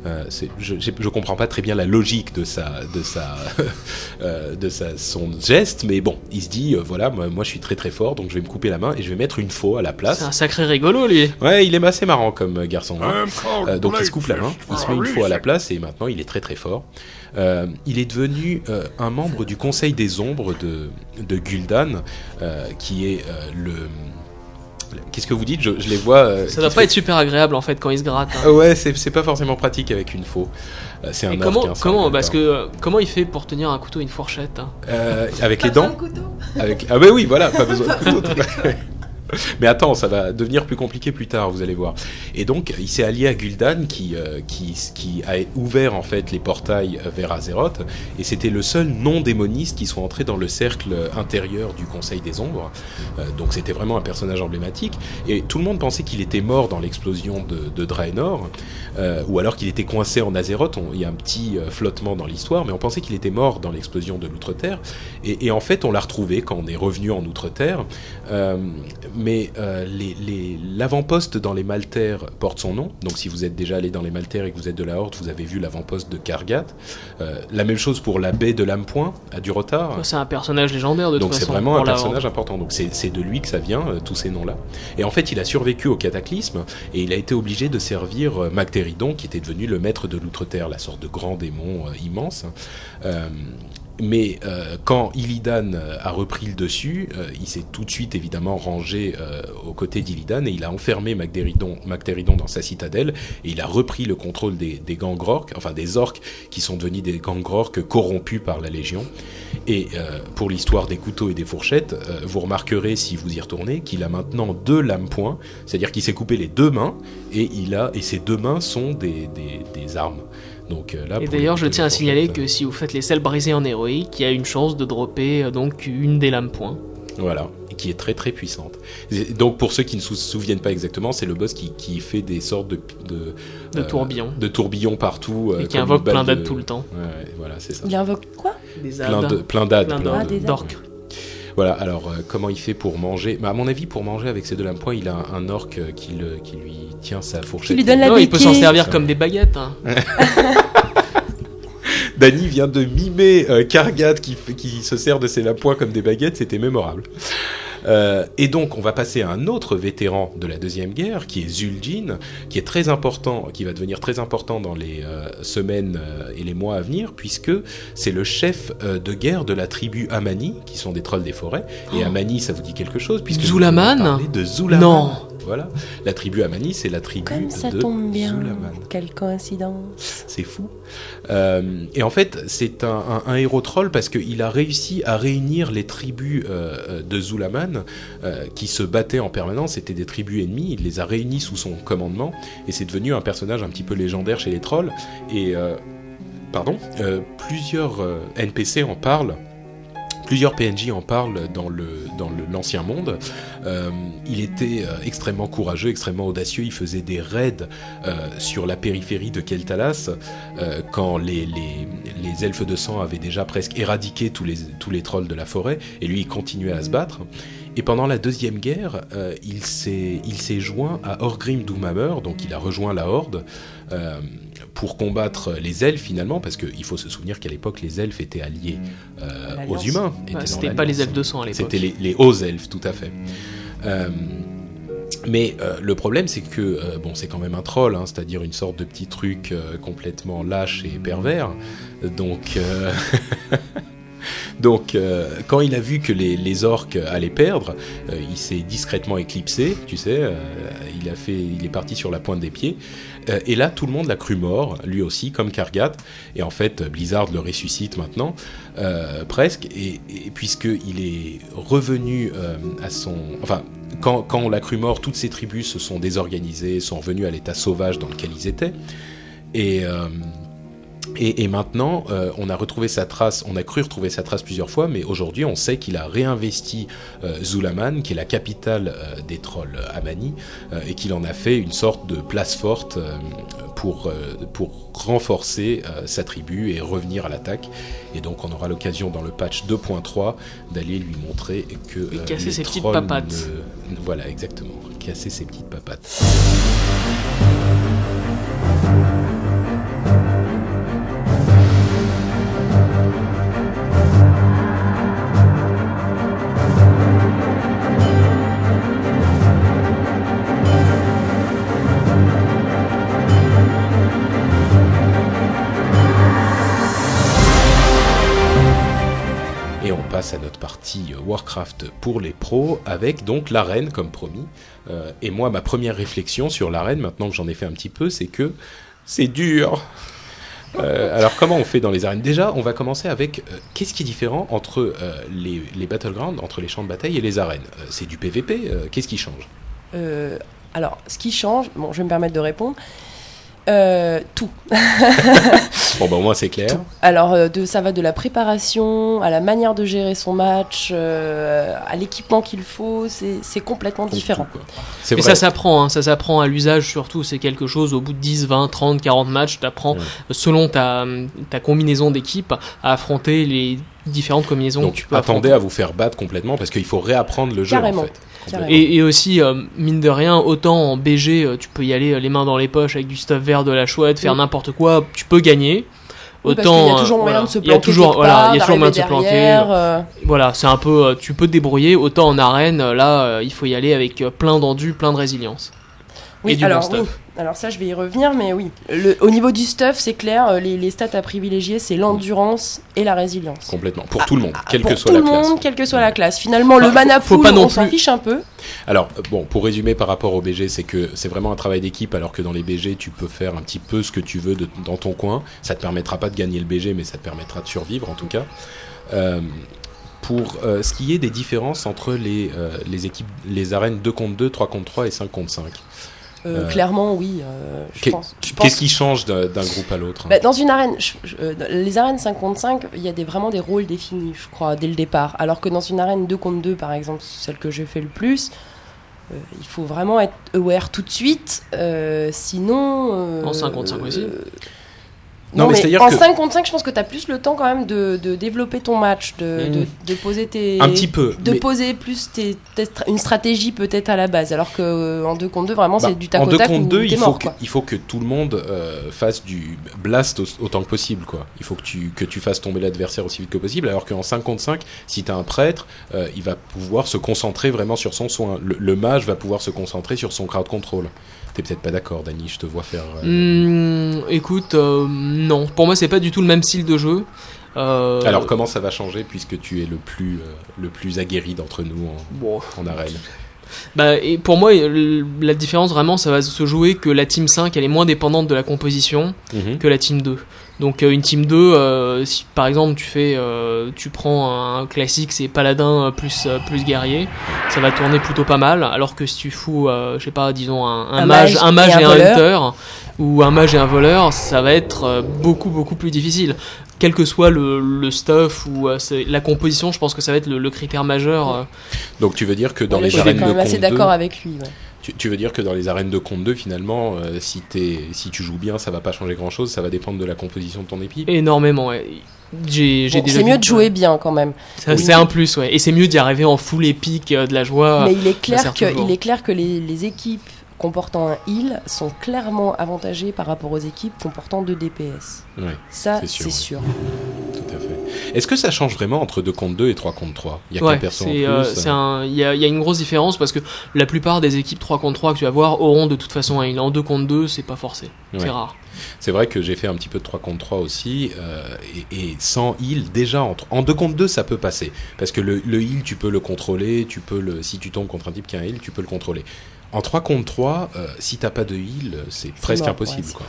Euh, c'est- je, je comprends pas très bien la logique de sa, de sa, euh, de sa, son geste, mais bon, il se dit euh, voilà, moi, moi, je suis très très fort, donc je vais me couper la main et je vais mettre une faux à la C'est place. un sacré rigolo, lui. Ouais, il est assez marrant comme garçon. hein. Euh, donc il se coupe la main, il se met a une fois à la place et maintenant il est très très fort. Euh, il est devenu euh, un membre du Conseil des Ombres de, de Gul'dan, euh, qui est euh, le... Qu'est-ce que vous dites? Je, je les vois... euh, Ça doit pas fait- être super agréable en fait quand il se gratte. hein. Ah ouais, c'est c'est pas forcément pratique avec une faux. Euh, c'est un comment, comment, parce que euh, comment il fait pour tenir un couteau et une fourchette hein? Euh, avec les dents avec... Ah bah oui, voilà, pas besoin de couteau. Mais attends, ça va devenir plus compliqué plus tard, vous allez voir. Et donc, il s'est allié à Gul'dan qui, euh, a ouvert en fait les portails vers Azeroth, et c'était le seul non-démoniste qui soit entré dans le cercle intérieur du Conseil des Ombres. Euh, donc c'était vraiment un personnage emblématique, et tout le monde pensait qu'il était mort dans l'explosion de, Draenor, euh, ou alors qu'il était coincé en Azeroth. Il y a un petit euh, flottement dans l'histoire, mais on pensait qu'il était mort dans l'explosion de l'Outre-Terre. Et, et en fait, on l'a retrouvé quand on est revenu en Outre-Terre. Mais euh, les- les- l'avant-poste dans les Maltaires porte son nom. Donc, si vous êtes déjà allé dans les Maltaires et que vous êtes de la Horde, vous avez vu l'avant-poste de Kargat. Euh, la même chose pour la baie de Lampoint à Durotar. C'est un personnage légendaire de Donc c'est vraiment un personnage important. Donc c'est de lui que ça vient, euh, tous ces noms-là. Et en fait, il a survécu au cataclysme et il a été obligé de servir Magteridon, qui était devenu le maître de l'Outre-Terre, la sorte de grand démon immense. Mais euh, quand Illidan euh, a repris le dessus, euh, il s'est tout de suite évidemment rangé aux côtés d'Illidan et il a enfermé Magteridon, Magteridon dans sa citadelle et il a repris le contrôle des, des enfin des orques qui sont devenus des gangrorques corrompus par la Légion. Et pour l'histoire des couteaux et des fourchettes, vous remarquerez si vous y retournez qu'il a maintenant deux lames-points, c'est-à-dire qu'il s'est coupé les deux mains et il a et ses deux mains sont des armes. Donc euh, là. Et d'ailleurs, je tiens à signaler que si vous faites les selles brisées en héroïque, il y a une chance de dropper euh, donc une des lames points. Voilà, qui est très très puissante. Et Donc pour ceux qui ne se souviennent pas exactement, c'est le boss qui, qui fait des sortes de de, De euh, tourbillons. de tourbillons partout, Et qui invoque plein d'ades de- tout le temps. Ouais, voilà, c'est ça. Il invoque quoi? Des Plein de plein d'ades, plein Ah, d'orques. Voilà, alors euh, comment il fait pour manger? Bah, À mon avis, pour manger avec ses deux lames poings, il a un, un orc euh, qui, le- qui lui tient sa fourchette. Qui lui donne la Non, il peut s'en béquille. servir comme des baguettes. hein. Dany vient de mimer euh, Kargat qui, fait- qui se sert de ses lames poings comme des baguettes, c'était mémorable. Euh, et donc, on va passer à un autre vétéran de la Deuxième Guerre, qui est Zuljin, qui est très important, qui va devenir très important dans les euh, semaines euh, et les mois à venir, puisque c'est le chef de guerre de la tribu Amani, qui sont des trolls des forêts. Et Oh. Amani, ça vous dit quelque chose puisque Zulaman de Zulaman. Non. Voilà. La tribu Amani, c'est la tribu Comme ça de tombe bien. Zulaman. Quelle coïncidence. C'est fou. Euh, et en fait, c'est un, un- un héros troll parce qu'il a réussi à réunir les tribus euh, de Zulaman euh, qui se battaient en permanence. C'était des tribus ennemies. Il les a réunis sous son commandement et c'est devenu un personnage un petit peu légendaire chez les trolls. Et euh, pardon, euh, plusieurs euh, NPC en parlent. Plusieurs PNJ en parlent dans l'ancien monde. Euh, il était euh, extrêmement courageux, extrêmement audacieux. Il faisait des raids euh, sur la périphérie de Keltalas quand les, elfes de sang avaient déjà presque éradiqué tous les, trolls de la forêt, et lui il continuait à se battre. Et pendant la deuxième guerre, il s'est joint à Orgrim Doomhammer, donc il a rejoint la Horde pour combattre les elfes finalement, parce qu'il faut se souvenir qu'à l'époque les elfes étaient alliés euh, aux humains. dans C'était pas les elfes de sang à l'époque. C'était les, les hauts elfes, tout à fait. Euh, mais euh, le problème, c'est que euh, bon, c'est quand même un troll, hein, c'est-à-dire une sorte de petit truc euh, complètement lâche et pervers. Donc, euh, donc, euh, quand il a vu que les, orques allaient perdre, euh, il s'est discrètement éclipsé. Tu sais, euh, il a fait, il est parti sur la pointe des pieds. Et là, tout le monde l'a cru mort, lui aussi, comme Kargat. Et en fait, Blizzard le ressuscite maintenant, presque. Et, puisqu'il est revenu à son. Enfin, quand, quand on l'a cru mort, toutes ces tribus se sont désorganisées, sont revenues à l'état sauvage dans lequel ils étaient. Et. Et, et maintenant, euh, on a retrouvé sa trace, on a cru retrouver sa trace plusieurs fois, mais aujourd'hui, on sait qu'il a réinvesti euh, Zulaman, qui est la capitale euh, des trolls Amani, et qu'il en a fait une sorte de place forte pour, pour renforcer sa tribu et revenir à l'attaque. Et donc, on aura l'occasion dans le patch 2.3 d'aller lui montrer que euh, casser les ses petites papates. ne- Voilà, exactement, casser ses petites papates. Euh, Warcraft pour les pros avec donc l'arène comme promis. Euh, et moi, ma première réflexion sur l'arène, maintenant que j'en ai fait un petit peu, c'est que c'est dur. Euh, alors comment on fait dans les arènes? Déjà, on va commencer avec qu'est-ce qui est différent entre les, les battlegrounds, entre les champs de bataille et les arènes? C'est du PVP, qu'est-ce qui change? Alors, ce qui change, bon, je vais me permettre de répondre. Euh, tout. Bon, bah au moins c'est clair. Alors, euh, de, ça va de la préparation à la manière de gérer son match, euh, à l'équipement qu'il faut, c'est c'est complètement différent. tout, Mais ça s'apprend, hein, ça s'apprend à l'usage surtout. C'est quelque chose au bout de 10, 20, 30, 40 matchs, t'apprends Ouais. selon ta, ta combinaison d'équipe à affronter les différentes combinaisons Donc que tu peux attendez affronter. à vous faire battre complètement parce qu'il faut réapprendre le jeu Carrément. en fait. Et, et aussi, euh, mine de rien, autant en BG, euh, tu peux y aller euh, les mains dans les poches avec du stuff vert de la chouette, faire Oui. n'importe quoi, tu peux gagner. Oui, Autant, qu'il y a toujours moyen voilà. de se Il y a planter. toujours, quelque voilà, part, il y a toujours moyen de se planter. euh, Voilà, c'est un peu, euh, tu peux te débrouiller. Autant en arène, là, euh, il faut y aller avec euh, plein d'endu, plein de résilience. Oui, et du alors, bon stuff. oui. Alors ça, je vais y revenir, mais oui. Le- au niveau du stuff, c'est clair, euh, les, les stats à privilégier, c'est l'endurance et la résilience. Complètement. Pour tout le monde, quelle Pour que soit tout la le classe. monde, quelle que soit la classe. Finalement, le mana faut pool, pas non on s'en fiche un peu. Alors, euh, bon, pour résumer par rapport au BG, c'est que c'est vraiment un travail d'équipe, alors que dans les BG, tu peux faire un petit peu ce que tu veux de- dans ton coin. Ça te permettra pas de gagner le BG, mais ça te permettra de survivre en tout cas. Euh, pour euh, ce qui est des différences entre les, euh, les équipes, les arènes 2 contre 2, 3 contre 3 et 5 contre 5. Euh, Euh, Clairement, oui. euh, je Qu'est- pense. je pense- Qu'est-ce qui change d'un groupe à l'autre hein Bah, dans une arène, je- je- dans les arènes 5 contre 5, il y a des, vraiment des rôles définis, je crois, dès le départ. Alors que dans une arène 2 contre 2, par exemple, celle que j'ai fait le plus, euh, il faut vraiment être aware tout de suite. euh, sinon. euh, En 5 contre 5 aussi. Non, mais mais c'est-à-dire en que- 5 contre 5, je pense que tu as plus le temps quand même de, de développer ton match, de, Mm. de, de poser tes. Un petit peu. De mais- poser plus tes, une stratégie peut-être à la base, alors que euh, en 2 contre 2, vraiment, Bah, c'est du tac en au 2 tac contre ou 2, t'es il faut, que, il faut que tout le monde euh, fasse du blast au- autant que possible. Quoi. Il faut que tu, que tu fasses tomber l'adversaire aussi vite que possible. Alors qu'en 5 contre 5, si tu as un prêtre, euh, il va pouvoir se concentrer vraiment sur son soin. Le, le mage va pouvoir se concentrer sur son crowd control. T'es peut-être pas d'accord, Dany, je te vois faire. euh, Hmm, écoute, euh, non. Pour moi, c'est pas du tout le même style de jeu. Euh, Alors comment ça va changer puisque tu es le plus, le plus aguerri d'entre nous en, bon, en arène? Bah, et pour moi, la différence vraiment, ça va se jouer que la team 5, elle est moins dépendante de la composition Mhm. que la team 2. Donc euh, une team 2, euh, si par exemple tu fais, euh, tu prends un classique, c'est paladin plus euh, plus guerrier, ça va tourner plutôt pas mal. Alors que si tu fous, euh, je sais pas, disons un, un Un mage, mage un mage et et un voleur. hunter, ou un mage et un voleur, ça va être euh, beaucoup beaucoup plus difficile. Quel que soit le, le stuff ou euh, la composition, je pense que ça va être le, le critère majeur. euh. Donc tu veux dire que dans Ouais, les je suis arènes quand de même assez contre 2, d'accord avec lui. ouais. Tu, tu veux dire que dans les arènes de contre 2, finalement, euh, si, t'es- si tu joues bien, ça va pas changer grand-chose, ça va dépendre de la composition de ton équipe? Énormément, ouais. Bon, c'est mieux de jouer bien quand même. Oui. C'est un plus, ouais. Et c'est mieux d'y arriver en full épique, euh, de la joie. Mais il est clair que, il est clair que les, les équipes comportant un heal sont clairement avantagées par rapport aux équipes comportant 2 DPS. Ouais, Ça, C'est sûr, c'est sûr. tout à fait. Est-ce que ça change vraiment entre 2 contre 2 et 3 contre 3 Il y a Ouais, qu'un perso en c'est, plus euh, il y a, y a une grosse différence parce que la plupart des équipes 3 contre 3 que tu vas voir auront de toute façon un heal. En 2 contre 2, c'est pas forcé. Ouais. C'est rare. C'est vrai que j'ai fait un petit peu de 3 contre 3 aussi, euh, et, et sans heal, déjà en, en 2 contre 2, ça peut passer. Parce que le, le heal, tu peux le contrôler, tu peux le, si tu tombes contre un type qui a un heal, tu peux le contrôler. En 3 contre 3, euh, si t'as pas de heal, c'est presque mort, impossible. ouais, quoi.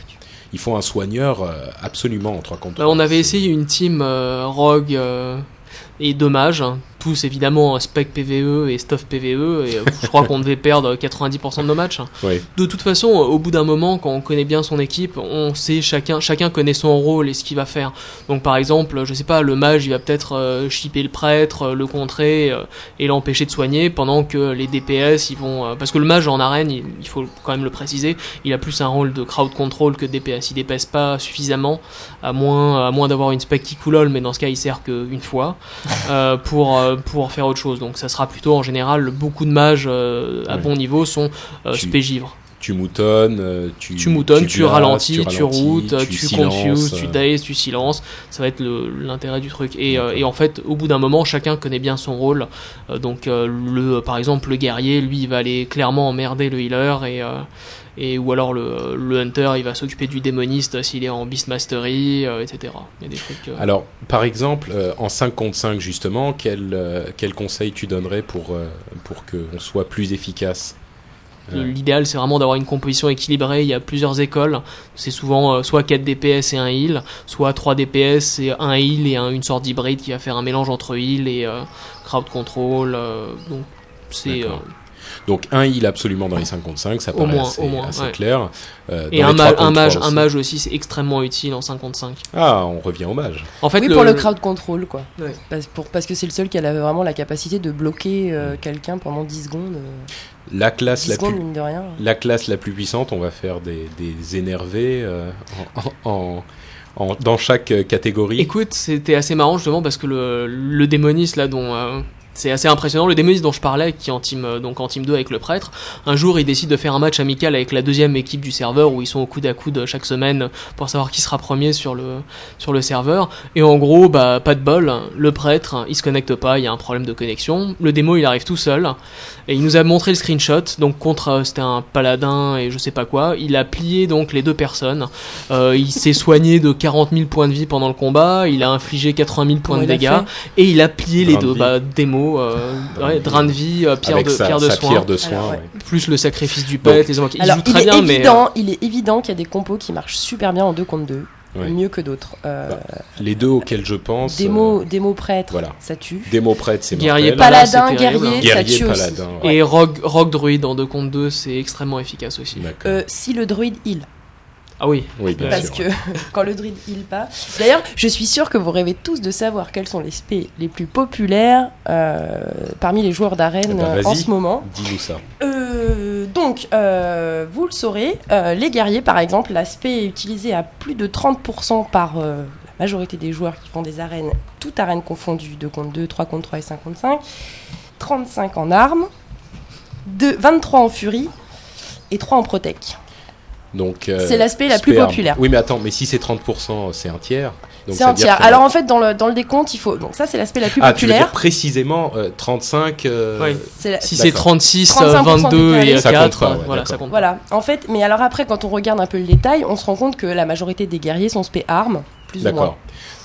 Il faut un soigneur euh, absolument en 3 contre 3. Bah, on avait essayé une team euh, Rogue euh, et Dommage, hein. tous évidemment spec PVE et stuff PVE, et euh, je crois qu'on devait perdre 90% de nos matchs. Ouais. De toute façon, euh, au bout d'un moment, quand on connaît bien son équipe, on sait chacun, chacun connaît son rôle et ce qu'il va faire. Donc par exemple, je sais pas, le mage, il va peut-être euh, shipper le prêtre, euh, le contrer euh, et l'empêcher de soigner, pendant que les DPS, ils vont, euh, parce que le mage en arène, il, il faut quand même le préciser, il a plus un rôle de crowd control que DPS. Il DPS pas suffisamment, à moins, à moins d'avoir une spec qui coulole, mais dans ce cas, il sert qu'une fois euh, pour euh, pour faire autre chose. Donc ça sera plutôt en général beaucoup de mages euh, à bon niveau sont euh, Tu- givre. Tu moutonnes, euh, tu, Tu moutonnes, tu, ralentis, tu, routes, tu, confuses, tu euh, daze, tu silences. Ça va être l'intérêt du truc. Et, euh, et en fait, au bout d'un moment, chacun connaît bien son rôle. Euh, donc, euh, le, par exemple, le guerrier, lui, il va aller clairement emmerder le healer et euh, et ou alors le, le hunter, il va s'occuper du démoniste s'il est en beast mastery, euh, etc. Il y a des trucs. euh, Alors, par exemple, euh, en 5 contre 5, justement, quel, euh, quel conseil tu donnerais pour, euh, pour qu'on soit plus efficace Euh, L'idéal, c'est vraiment d'avoir une composition équilibrée. Il y a plusieurs écoles. C'est souvent euh, soit 4 DPS et un heal, soit 3 DPS et un heal et un- une sorte d'hybride qui va faire un mélange entre heal et euh, crowd control. euh, donc, c'est. Donc, un heal absolument dans les 5 contre 5, ça Au paraît moins, assez, au moins, assez ouais. clair. Euh, et un, les ma- 3 contre un mage, 3 un aussi. mage aussi, c'est extrêmement utile en 55. Ah, on revient au mage. En fait, oui, le, pour le crowd control, quoi. Ouais. Parce, pour, parce que c'est le seul qui a la- vraiment la capacité de bloquer euh, quelqu'un pendant 10 secondes. La classe 10 la secondes, plus, mine de rien. la classe la plus puissante, on va faire des, des énervés euh, en, en- en- dans chaque euh, catégorie. Écoute, c'était assez marrant justement parce que le, le démoniste là dont euh, c'est assez impressionnant, le démoniste dont je parlais, qui est en team euh, donc en team 2 avec le prêtre, un jour il décide de faire un match amical avec la deuxième équipe du serveur où ils sont au coude à coude chaque semaine pour savoir qui sera premier sur le sur le serveur. Et en gros, bah pas de bol, le prêtre il se connecte pas, il y a un problème de connexion. Le démo il arrive tout seul et il nous a montré le screenshot. Donc contre euh, c'était un paladin et je sais pas quoi. Il a plié donc les deux personnes. Euh, il s'est soigné de 40 000 points de vie pendant le combat. Il a infligé 80 000 points de dégâts et il a plié les deux. Bah démo, euh, Drain de ouais, vie. drain de vie, euh, pierre avec de sa, pierre de sa soin, pierre de soin. Alors, ouais. ouais. plus le sacrifice du pet. Les invoqués. Il Alors, il très est, bien, mais évident, il est évident qu'il y a des compos qui marchent super bien en 2 contre 2, Ouais. mieux que d'autres. Euh, Bah, Les deux auxquels je pense. démo, euh, démo prêtre, voilà. ça tue. démo prêtre, c'est Guerrier mortel. Voilà, Paladin, c'est terrible. guerrier, Guerrier, ça tue aussi. paladin, et rogue, rogue druide en 2 contre 2, c'est extrêmement efficace aussi. Euh, si le druide heal, Ah oui. oui, bien parce sûr. que quand le druide heal pas. D'ailleurs, je suis sûre que vous rêvez tous de savoir quels sont les spés les plus populaires euh, parmi les joueurs d'arène Eh ben, euh, en ce moment. Dis-nous ça. Euh, donc, euh, vous le saurez, euh, les guerriers, par exemple, l'aspect est utilisé à plus de 30% par euh, la majorité des joueurs qui font des arènes, toutes arènes confondues, 2 contre 2, 3 contre 3 et 5 contre 5, 35 en armes, 2, 23 en furie et 3 en protec. Donc, euh, C'est l'aspect la plus populaire. Oui, mais attends, mais si c'est 30%, c'est un tiers. C'est ça un tiers. Alors a- en fait, dans le, dans le décompte, il faut. Donc, ça, c'est l'aspect la plus ah, tu veux dire populaire. précisément euh, 35. euh. C'est la- Si D'accord. c'est 36, 35% 22 des et Ça 4, compte pas, ouais, voilà, ça compte. Voilà, en fait, mais alors après, quand on regarde un peu le détail, on se rend compte que la majorité des guerriers sont spé armes, plus ou moins. D'accord.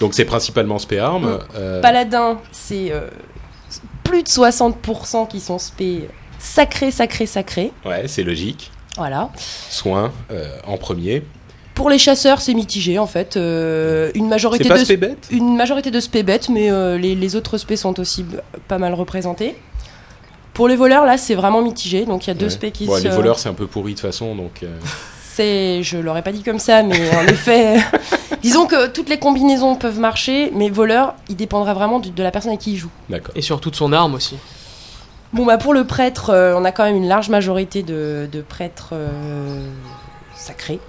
Donc c'est principalement spé arme. Mm. euh, Paladin, c'est euh, plus de 60% qui sont spé sacré, sacré, sacré. Ouais, c'est logique. Voilà. Soin euh, en premier. Pour les chasseurs, c'est mitigé en fait. Euh, une C'est majorité pas de spé bête une majorité de spé bêtes, mais euh, les, les autres spé sont aussi pas mal représentés. Pour les voleurs, là, c'est vraiment mitigé. Donc il y a deux Ouais. spé qui Bon, se. Les voleurs, c'est un peu pourri de toute façon, donc. euh, C'est, je l'aurais pas dit comme ça, mais en effet, disons que toutes les combinaisons peuvent marcher, mais voleur, il dépendra vraiment du- de la personne avec qui il joue. D'accord. Et surtout de son arme aussi. Bon, bah pour le prêtre, euh, on a quand même une large majorité de, de prêtres euh, sacrés.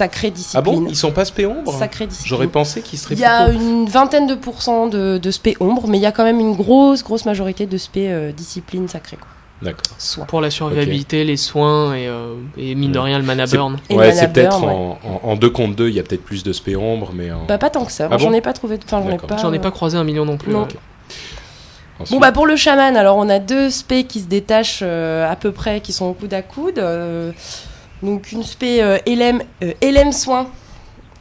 Ah discipline. bon Ils sont pas spé ombre Sacrés discipline. J'aurais pensé qu'ils seraient Il y a plutôt- une vingtaine de pourcents de, de spé ombre, mais il y a quand même une grosse, grosse majorité de spé euh, discipline sacrée. Quoi. D'accord. Soin. Pour la survivabilité, les soins et, euh, et mine de rien le mana burn. Et ouais, mana c'est peut-être en, en, en deux contre deux, il y a peut-être plus de spé ombre, mais en. Bah pas tant que ça. Ah j'en ai pas trouvé. Enfin, j'en ai pas. J'en ai euh, pas croisé un million non plus. Non. ouais. Ensuite- Bon bah pour le chaman, alors on a deux spés qui se détachent euh, à peu près, qui sont au coude à coude. euh, donc une spé euh, LM, euh, LM soin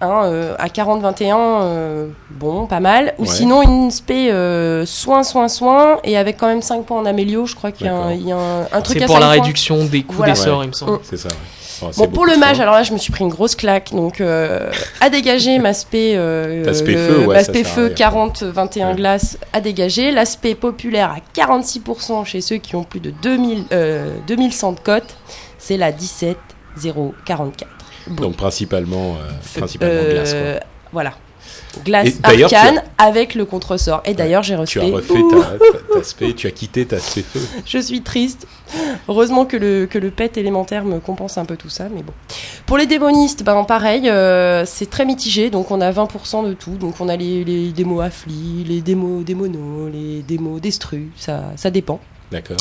hein, euh, à 40-21, euh, bon pas mal. Ou Ouais. sinon une spé euh, soin, soin, soin, et avec quand même 5 points en amélio, je crois qu'il y a un, y a un, un truc C'est pour la 5 points. réduction des coups Voilà. des sorts, Ouais. il me semble. C'est ça. ouais. Bon, pour le mage, alors là, je me suis pris une grosse claque. Donc, euh, à dégager, m'aspect euh, le- feu, ouais, ça m'aspect sert à feu rien. 40, 21 Ouais. glaces à dégager. L'aspect populaire à 46% chez ceux qui ont plus de 2000, euh, 2100 de cote. C'est la 17 0 44. Bon. Donc principalement, euh, euh, glace. Quoi. Voilà. Glace arcane avec le contresort. Et d'ailleurs, j'ai Tu as refait ta, ta, ta spé, tu as quitté ta spé feu. Je suis triste. Heureusement que le, que le pet élémentaire me compense un peu tout ça, mais bon. Pour les démonistes, ben pareil, euh, c'est très mitigé, donc on a 20% de tout. Donc on a les, les démos afflis, les démos démonos, les démos destru, ça, ça dépend. D'accord.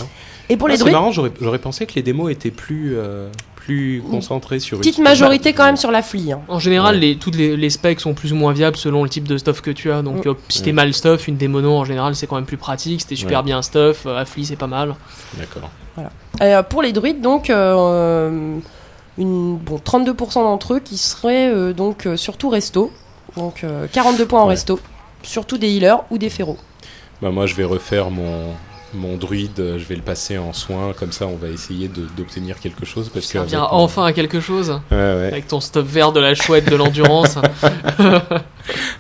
Et pour Ah, les c'est druides, marrant, j'aurais j'aurais pensé que les démos étaient plus, euh, plus concentrés sur une petite majorité quand même sur l'affli. Hein. En général, Ouais. les, toutes les, les specs sont plus ou moins viables selon le type de stuff que tu as. Donc, Mm. si t'es Ouais. mal stuff, une démono en général c'est quand même plus pratique. Si t'es super Ouais. bien stuff, euh, affli c'est pas mal. D'accord. Euh, pour les druides, donc, euh, une, bon, 32% d'entre eux qui seraient euh, donc euh, surtout resto. Donc euh, 42 points en Ouais. resto. Surtout des healers ou des féros. Bah, moi, je vais refaire mon, mon druide, euh, je vais le passer en soin, comme ça on va essayer d'obtenir quelque chose. Parce que Ça revient mon- enfin à quelque chose. Ouais, ouais. Avec ton stuff vert de la chouette, de l'endurance.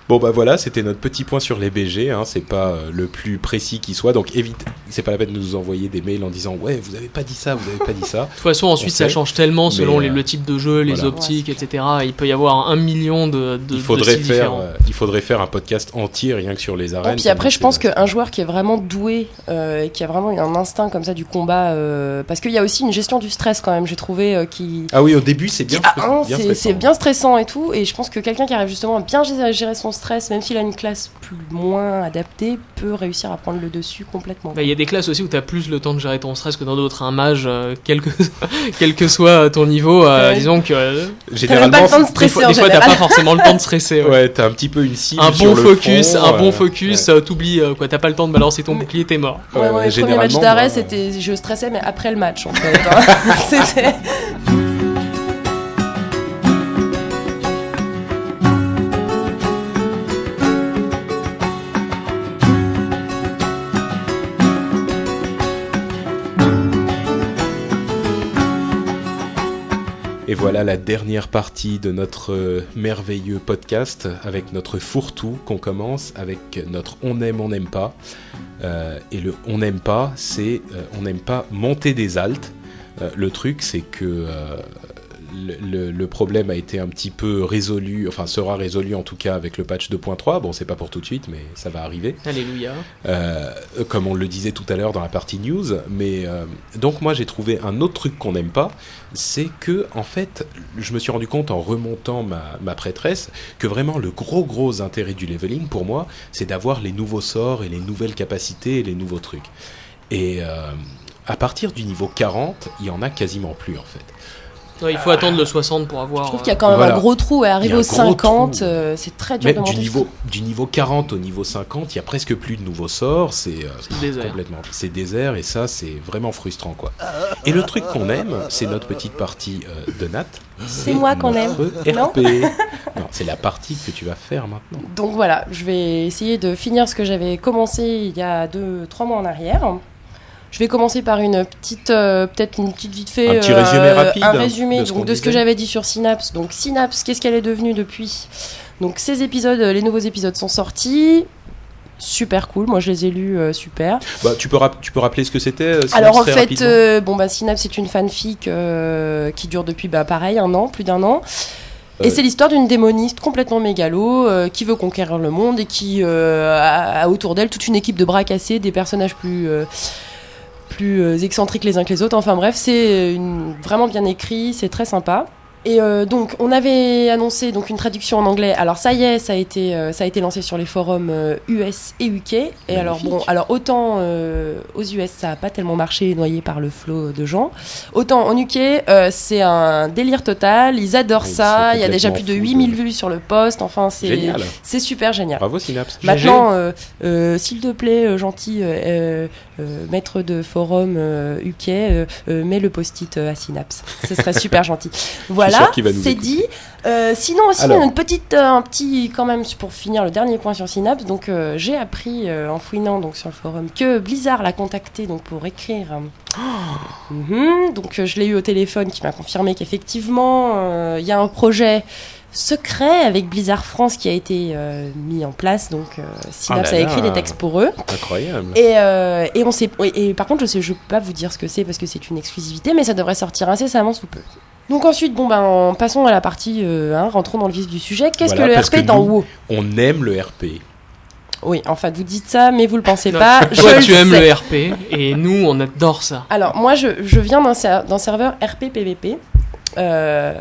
Bon bah voilà, c'était notre petit point sur les BG, hein, c'est pas euh, le plus précis qui soit, donc évite, c'est pas la peine de nous envoyer des mails en disant ouais vous avez pas dit ça, vous avez pas dit ça. De toute façon, ensuite, ça change tellement selon les- euh, le type de jeu, les voilà. optiques, etc. Il peut y avoir un million de, de, il faudrait faire, différents. euh, il faudrait faire un podcast entier rien que sur les arènes. Et puis après, je pense qu'un joueur qui est vraiment doué, euh, et qui a vraiment un instinct comme ça du combat, euh, parce qu'il y a aussi une gestion du stress quand même, j'ai trouvé, euh, qui... Ah oui, au début c'est bien, ah, hein, stressant. c'est bien stressant et tout, et je pense que quelqu'un qui arrive justement à bien gérer, son stress, même s'il a une classe plus moins adaptée, peut réussir à prendre le dessus complètement. Bah, Il y a des classes aussi où tu as plus le temps de gérer ton stress que dans d'autres. Un mage, euh, quel, que, quel que soit ton niveau, euh, Ouais. disons que euh, même pas le temps de des stresser des fois, t'as pas forcément le temps de stresser. ouais. Ouais, t'as un petit peu une cible Un sur bon le focus, un bon euh, focus, ouais. euh, t'oublies euh, quoi, t'as pas le temps de balancer ton bouclier, t'es mort. Ouais, Ouais, le premier match d'arrêt, moi, c'était, je stressais, mais après le match, en fait. hein. C'était- Et voilà la dernière partie de notre euh, merveilleux podcast avec notre fourre-tout qu'on commence avec notre on aime, on n'aime pas. Euh, et le on n'aime pas, c'est euh, on n'aime pas monter des altes. Le truc, c'est que le, problème a été un petit peu résolu, enfin sera résolu en tout cas avec le patch 2.3. Bon, c'est pas pour tout de suite, mais ça va arriver. Alléluia. Euh, comme on le disait tout à l'heure dans la partie news. Mais euh, donc moi j'ai trouvé un autre truc qu'on n'aime pas, c'est que en fait je me suis rendu compte en remontant ma, ma prêtresse que vraiment le gros gros intérêt du leveling pour moi c'est d'avoir les nouveaux sorts et les nouvelles capacités et les nouveaux trucs. Et euh, à partir du niveau 40, il y en a quasiment plus en fait. Ouais, il faut attendre le 60 pour avoir. Je trouve qu'il y a quand même Voilà. un gros trou et Il y arriver a un au gros 50, trou. euh, c'est très dur Même de monter du niveau, du niveau 40 au niveau 50, il y a presque plus de nouveaux sorts, c'est euh, complètement, c'est désert et ça c'est vraiment frustrant quoi. Et le truc qu'on aime, c'est notre petite partie euh, de Nat. C'est moi qu'on aime. Non non, c'est la partie que tu vas faire maintenant. Donc voilà, je vais essayer de finir ce que j'avais commencé il y a 2-3 mois en arrière. Je vais commencer par une petite, euh, peut-être une petite vite fait, Un petit résumé rapide, un résumé de ce donc, qu'on de ce que j'avais dit sur Synapse. Donc Synapse, qu'est-ce qu'elle est devenue depuis? Donc ces épisodes, euh, les nouveaux épisodes sont sortis. Super cool, moi je les ai lus, euh, super. Bah, tu peux tu peux rappeler ce que c'était euh, Alors en fait, euh, bon bah Synapse c'est une fanfic euh, qui dure depuis bah, pareil un an, plus d'un an. Euh, Et c'est l'histoire d'une démoniste complètement mégalo euh, qui veut conquérir le monde et qui euh, a, a autour d'elle toute une équipe de bras cassés, des personnages plus euh, plus euh, excentriques les uns que les autres. Enfin bref, c'est une- vraiment bien écrit, c'est très sympa. Et euh, donc, on avait annoncé donc une traduction en anglais. Alors ça y est, ça a été euh, ça a été lancé sur les forums euh, US et UK. Et alors bon, alors autant euh, aux US ça a pas tellement marché, noyé par le flot de gens. Autant en UK, euh, c'est un délire total. Ils adorent ça. Il y a déjà plus de complètement 8000 fous de- vues sur le post. Enfin, c'est c'est super génial. Bravo Synapse. Maintenant, euh, s'il te plaît, gentil euh, euh, euh, maître de forum euh, UK, mets le post-it à Synapse. Ce serait super gentil. Voilà, c'est dit. Euh, sinon aussi, Alors. une petite, euh, un petit, quand même, pour finir le dernier point sur Synapse. Donc, euh, j'ai appris euh, en fouinant donc sur le forum que Blizzard l'a contacté donc pour écrire. euh, mhm. donc, je l'ai eu au téléphone qui m'a confirmé qu'effectivement, il y a un projet secret avec Blizzard France qui a été euh, mis en place. Donc, euh, Synapse Ah a écrit des textes pour eux. Incroyable. Et, euh, et on sait. Et, par contre, je je peux pas vous dire ce que c'est parce que c'est une exclusivité, mais ça devrait sortir incessamment sous peu. Donc ensuite, bon ben, en- passons à la partie, euh, hein, rentrons dans le vif du sujet. Qu'est-ce Voilà, que le RP que dans WoW? On aime le RP. Oui, en fait, vous dites ça, mais vous le pensez Non, pas. je Toi, le tu aimes sais. le RP et nous, on adore ça. Alors moi, je, je viens d'un ser- d'un serveur RP PVP. Euh,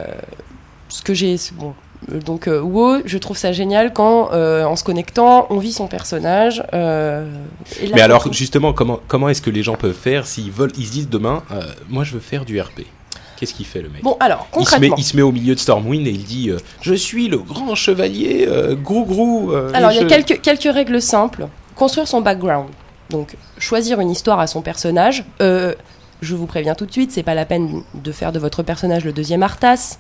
ce que j'ai, c'est bon. Euh, Donc euh, WoW, je trouve ça génial quand, euh, en se connectant, on vit son personnage. euh, et là, Mais alors on- justement, comment comment est-ce que les gens peuvent faire s'ils veulent, ils se disent demain, euh, moi je veux faire du RP. Qu'est-ce qu'il fait le mec Bon, alors il se, met, concrètement. il se met au milieu de Stormwind et il dit euh, Je suis le grand chevalier euh, Grou-Grou. euh, Alors, il y a quelques, quelques règles simples. Construire son background. Donc, choisir une histoire à son personnage. Euh, je vous préviens tout de suite, c'est pas la peine de faire de votre personnage le deuxième Arthas.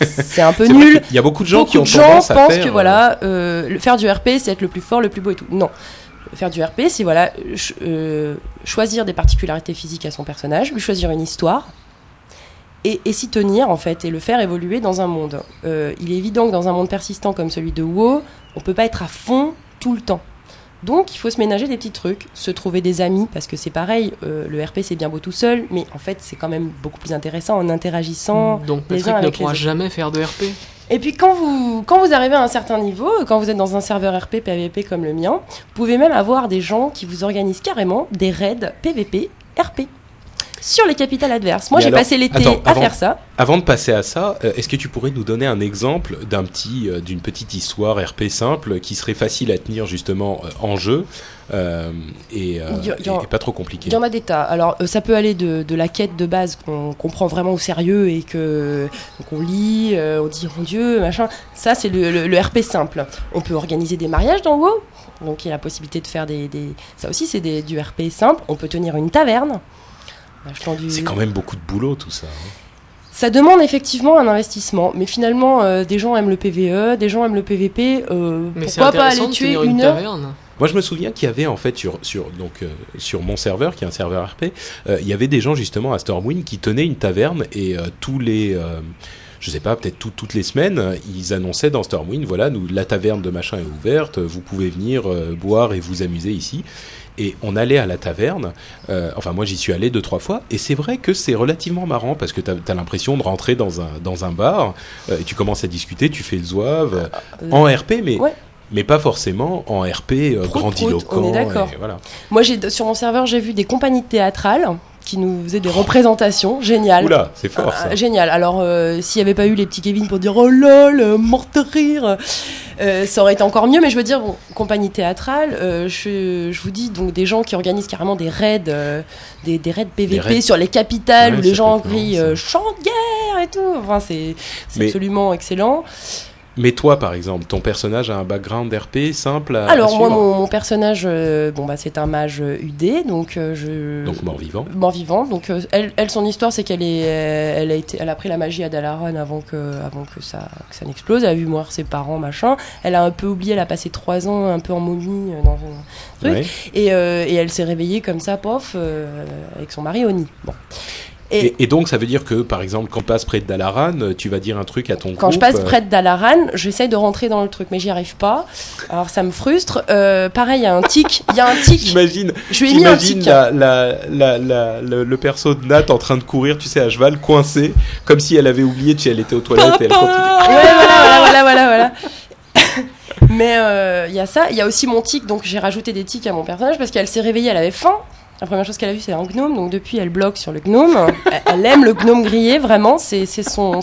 C'est un peu nul. qu'il y a beaucoup de gens Beaucoup qui ont de gens à pensent faire, que euh, voilà, le- faire du RP, c'est être le plus fort, le plus beau et tout. Non. Faire du RP, c'est voilà, ch- euh, choisir des particularités physiques à son personnage, lui choisir une histoire, et, et s'y tenir en fait, et le faire évoluer dans un monde. Euh, il est évident que dans un monde persistant comme celui de WoW, on peut pas être à fond tout le temps. Donc il faut se ménager des petits trucs, se trouver des amis, parce que c'est pareil, euh, le RP c'est bien beau tout seul, mais en fait c'est quand même beaucoup plus intéressant en interagissant. Donc les uns Patrick ne les pourra jamais faire de RP. Et puis quand vous, quand vous arrivez à un certain niveau, quand vous êtes dans un serveur RP PVP comme le mien, vous pouvez même avoir des gens qui vous organisent carrément des raids PVP RP sur les capitales adverses. Moi j'ai passé l'été à avant- faire ça. Avant de passer à ça, euh, est-ce que tu pourrais nous donner un exemple d'un petit, euh, d'une petite histoire RP simple qui serait facile à tenir justement euh, en jeu euh, et, euh, y y pas trop compliqué? Il y en a des tas. Alors, euh, ça peut aller de, de la quête de base qu'on qu'on prend vraiment au sérieux et que qu'on lit, on dit mon Dieu, machin. Ça, c'est le, le- le RP simple. On peut organiser des mariages dans WoW. Donc, il y a la possibilité de faire des. des- Ça aussi, c'est du RP simple. On peut tenir une taverne. Du- C'est quand même beaucoup de boulot tout ça. hein. Ça demande effectivement un investissement. Mais finalement, euh, des gens aiment le PVE, des gens aiment le PVP. euh, Mais c'est pourquoi pas aller tuer une, une heure taverne. Moi, je me souviens qu'il y avait en fait sur sur donc euh, sur mon serveur, qui est un serveur RP, euh, il y avait des gens justement à Stormwind qui tenaient une taverne et euh, tous les euh, je sais pas, peut-être tout- toutes les semaines, ils annonçaient dans Stormwind, voilà, nous, la taverne de machin est ouverte, vous pouvez venir euh, boire et vous amuser ici. Et on allait à la taverne. euh, enfin, moi, j'y suis allé deux trois fois, et c'est vrai que c'est relativement marrant parce que t'as as, l'impression de rentrer dans un dans un bar, euh, et tu commences à discuter, tu fais le zouave euh, en RP, mais ouais. mais pas forcément en RP Prout, grandiloquent. prout, on est d'accord. Voilà. Moi, sur mon serveur, j'ai vu des compagnies théâtrales qui nous faisaient des représentations géniales. Oula, c'est fort ça. Ah, génial. Alors, euh, s'il n'y avait pas eu les petits Kevin pour dire oh lol, euh, mort de rire, euh, ça aurait été encore mieux. Mais je veux dire, bon, compagnie théâtrale, je, je vous dis donc des gens qui organisent carrément des raids, des, des raids PVP raids. sur les capitales Ouais, où les gens crient chant de guerre et tout. Enfin, c'est absolument excellent. Mais toi, par exemple, ton personnage a un background RP simple à, à Alors, moi, mon, mon personnage, euh, bon, bah, c'est un mage euh, UD, donc euh, je. Donc mort-vivant. mort vivant. Donc euh, elle, elle, son histoire, c'est qu'elle est, euh, elle a été, elle a pris la magie à Dalaran avant que, avant que ça, que ça n'explose. Elle a vu mourir ses parents, machin. Elle a un peu oublié. Elle a passé trois ans un peu en momie euh, dans un truc. Ouais. Et, euh, et elle s'est réveillée comme ça, pof, euh, avec son mari Oni. Bon. Et, Et, et donc, ça veut dire que, par exemple, quand tu passes près de Dalaran, tu vas dire un truc à ton quand je passe euh, près de Dalaran, j'essaye de rentrer dans le truc, mais j'y arrive pas. Alors ça me frustre. Euh, pareil, il y a un tic. Il y a un tic. J'imagine, Je lui ai mis un j'imagine tic. la, la, la, la- le, perso de Nat en train de courir, tu sais, à cheval, coincé, comme si elle avait oublié, tu sais, elle était aux toilettes et elle continue. Ouais, voilà, voilà, voilà, voilà, voilà. Mais euh, il y a ça, il y a aussi mon tic, donc j'ai rajouté des tics à mon personnage parce qu'elle s'est réveillée, elle avait faim. La première chose qu'elle a vue, c'est un gnome, donc depuis, elle bloque sur le gnome. Elle- aime le gnome grillé, vraiment, c'est son,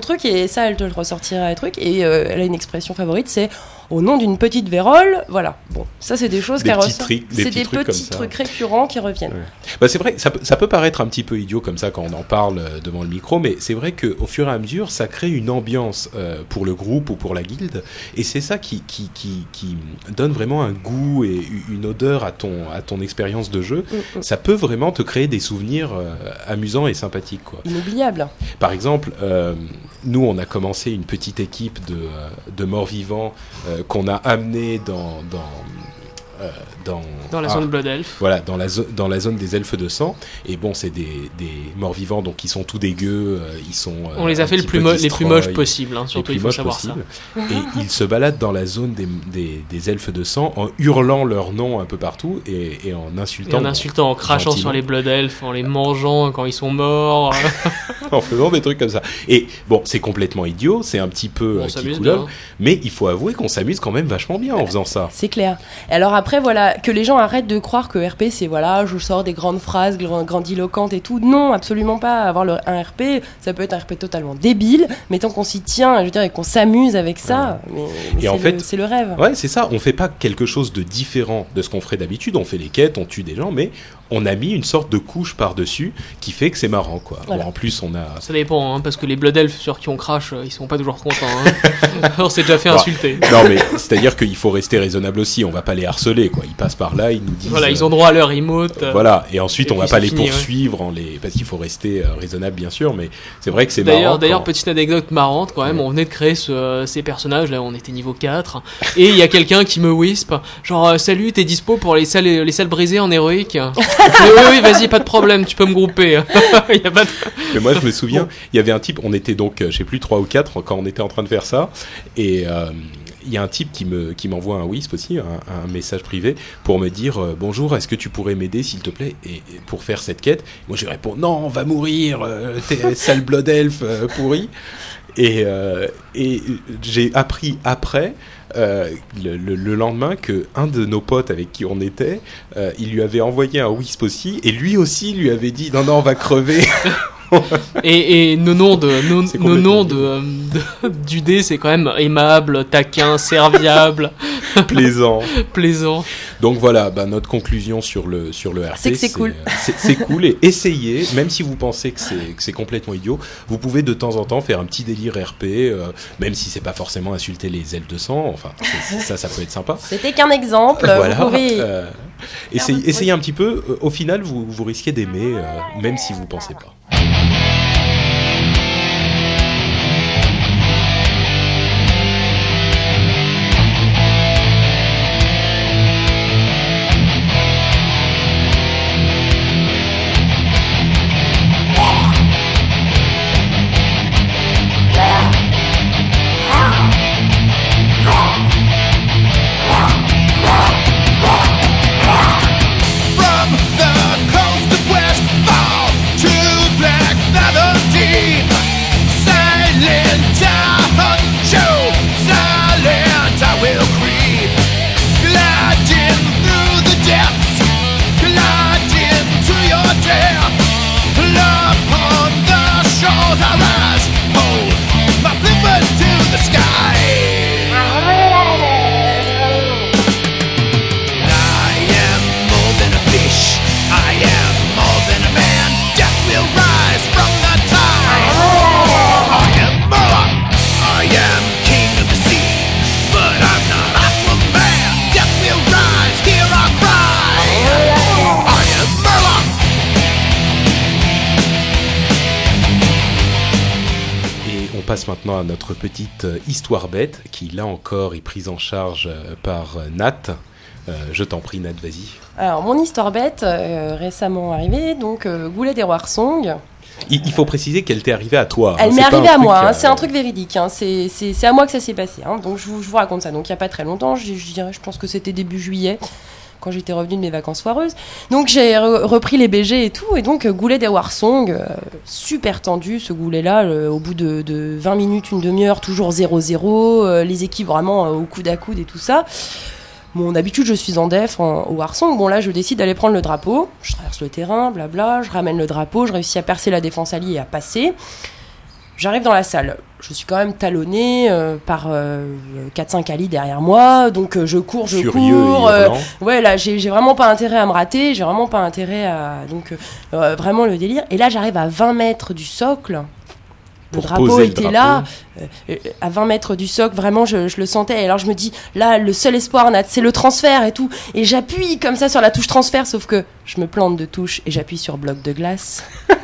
truc, et ça, elle te le ressortira, les trucs. Et euh, elle a une expression favorite, c'est au nom d'une petite vérole. Voilà. Bon, ça, c'est des choses petits ressort. trucs- des C'est petits des trucs petits trucs récurrents qui reviennent. Ouais. Bah, c'est vrai, ça, peut- ça peut paraître un petit peu idiot comme ça quand on en parle euh, devant le micro, mais c'est vrai qu'au fur et à mesure, ça crée une ambiance euh, pour le groupe ou pour la guilde, et c'est ça qui, qui, qui, qui donne vraiment un goût et une odeur à ton, à ton expérience de jeu. Mm, mm. Ça peut vraiment te créer des souvenirs euh, amusants et sympathiques. Quoi. Inoubliable. Par exemple, euh, nous, on a commencé une petite équipe de, euh, morts-vivants euh, qu'on a amené dans... dans dans, Dans la ah, zone Blood Elf. voilà, dans la, dans la zone des elfes de sang. Et bon, c'est des, des morts-vivants, donc ils sont tout dégueux, euh, ils sont... euh, On les a un fait le plus les plus moches possibles, hein, surtout il faut savoir possibles. Et ils se baladent dans la zone des, des, des elfes de sang en hurlant leur nom un peu partout et, et en ça. Et insultant, en insultant, en crachant gentiment. sur les Blood Elf, en les mangeant quand ils sont morts. en faisant des trucs comme ça. Et bon, c'est complètement idiot, c'est un petit peu on euh, s'amuse kikoulol, bien. mais il faut avouer qu'on s'amuse quand même vachement bien en faisant ça. C'est clair. Alors après, voilà, que les gens arrêtent de croire que RP, c'est voilà, je sors des grandes phrases grand- grandiloquentes et tout. Non, absolument pas. Avoir le, un RP, ça peut être un RP totalement débile, mais tant qu'on s'y tient, je veux dire, et qu'on s'amuse avec ça, mais, mais Et en c'est fait- le- c'est le rêve. Ouais, c'est ça. On fait pas quelque chose de différent de ce qu'on ferait d'habitude. On fait les quêtes, on tue des gens, mais on a mis une sorte de couche par-dessus qui fait que c'est marrant, quoi. Bon, en plus, on a. Ça dépend, hein, parce que les Blood Elf sur qui on crache, euh, ils sont pas toujours contents. Hein. on s'est déjà fait insulter. Non, mais c'est-à-dire qu'il faut rester raisonnable aussi. On va pas les harceler, quoi. Ils passent par là, ils nous disent. Voilà, ils ont droit à leur emote. euh, Voilà, et ensuite et on va pas les fini, ouais. poursuivre en les... parce qu'il faut rester euh, raisonnable bien sûr, mais c'est vrai que c'est marrant. d'ailleurs, quand- petite anecdote marrante quand même, Ouais. on venait de créer ce- ces personnages, là on était niveau 4, et il y a quelqu'un qui me wisp, genre salut, t'es dispo pour les salles, les salles brisées en héroïque? Oui, oui, vas-y, pas de problème, tu peux me grouper. Il y a pas de- Mais moi, je me souviens, il y avait un type, on était donc, euh, je sais plus, trois ou quatre quand on était en train de faire ça, et euh, il y a un type qui me qui m'envoie un Wisp aussi, un, un message privé, pour me dire euh, bonjour, est-ce que tu pourrais m'aider s'il te plaît, et, et pour faire cette quête? Moi, je lui réponds non, on va mourir, euh, t'es sale blood elf euh, pourri. Et, euh, et j'ai appris après. euh, le, le- le lendemain que un de nos potes avec qui on était, euh, il lui avait envoyé un wisp aussi, et lui aussi lui avait dit non non on va crever. Et, et nos noms de, nos, C'est nos complètement noms de, euh, de- du dé, c'est quand même aimable, taquin, serviable, plaisant. plaisant. Donc voilà, bah, notre conclusion sur le sur le RP, C'est que c'est cool. euh, C'est cool et essayez, même si vous pensez que c'est que c'est complètement idiot, vous pouvez de temps en temps faire un petit délire RP, euh, même si c'est pas forcément insulter les ailes de sang. Enfin, ça, ça peut être sympa. C'était qu'un exemple. voilà. Vous pouvez. euh, essayez, essayez un petit peu. Au final, vous vous risquez d'aimer, euh, même si vous pensez pas. Passe maintenant à notre petite euh, histoire bête, qui là encore est prise en charge euh, par euh, Nat. Euh, je t'en prie, Nat, vas-y. Alors, mon histoire bête, euh, récemment arrivée, donc euh, Goulet des Rois Song. Il, il faut préciser qu'elle t'est arrivée à toi. hein, Elle m'est arrivée à moi, hein, c'est un truc véridique. hein, C'est à moi que ça s'est passé. hein, donc je vous, je vous raconte ça. Donc il n'y a pas très longtemps, je, je dirais, je pense que c'était début juillet, quand j'étais revenue de mes vacances foireuses. Donc j'ai re- repris les BG et tout, et donc euh, Goulet des Warsong, euh, super tendu ce goulet-là, au bout de, de 20 minutes, une demi-heure, toujours 0-0, euh, les équipes vraiment au coude à coude et tout ça. Bon, d'habitude, je suis en def en, au Warsong. Bon, là, je décide d'aller prendre le drapeau. Je traverse le terrain, blabla. Je ramène le drapeau. Je réussis à percer la défense alliée et à passer. J'arrive dans la salle. Je suis quand même talonné euh, par euh, 4-5 alliés derrière moi. Donc, euh, je cours, je Furieux cours. euh, ouais, là, j'ai vraiment pas intérêt à me rater. J'ai vraiment pas intérêt à. Donc, vraiment le délire. Et là, j'arrive à 20 mètres du socle. Le drapeau le était drapeau. là, à 20 mètres du socle, vraiment, je, je le sentais. Et alors, je me dis, là, le seul espoir, c'est le transfert et tout. Et j'appuie comme ça sur la touche transfert, sauf que je me plante de touche et j'appuie sur bloc de glace.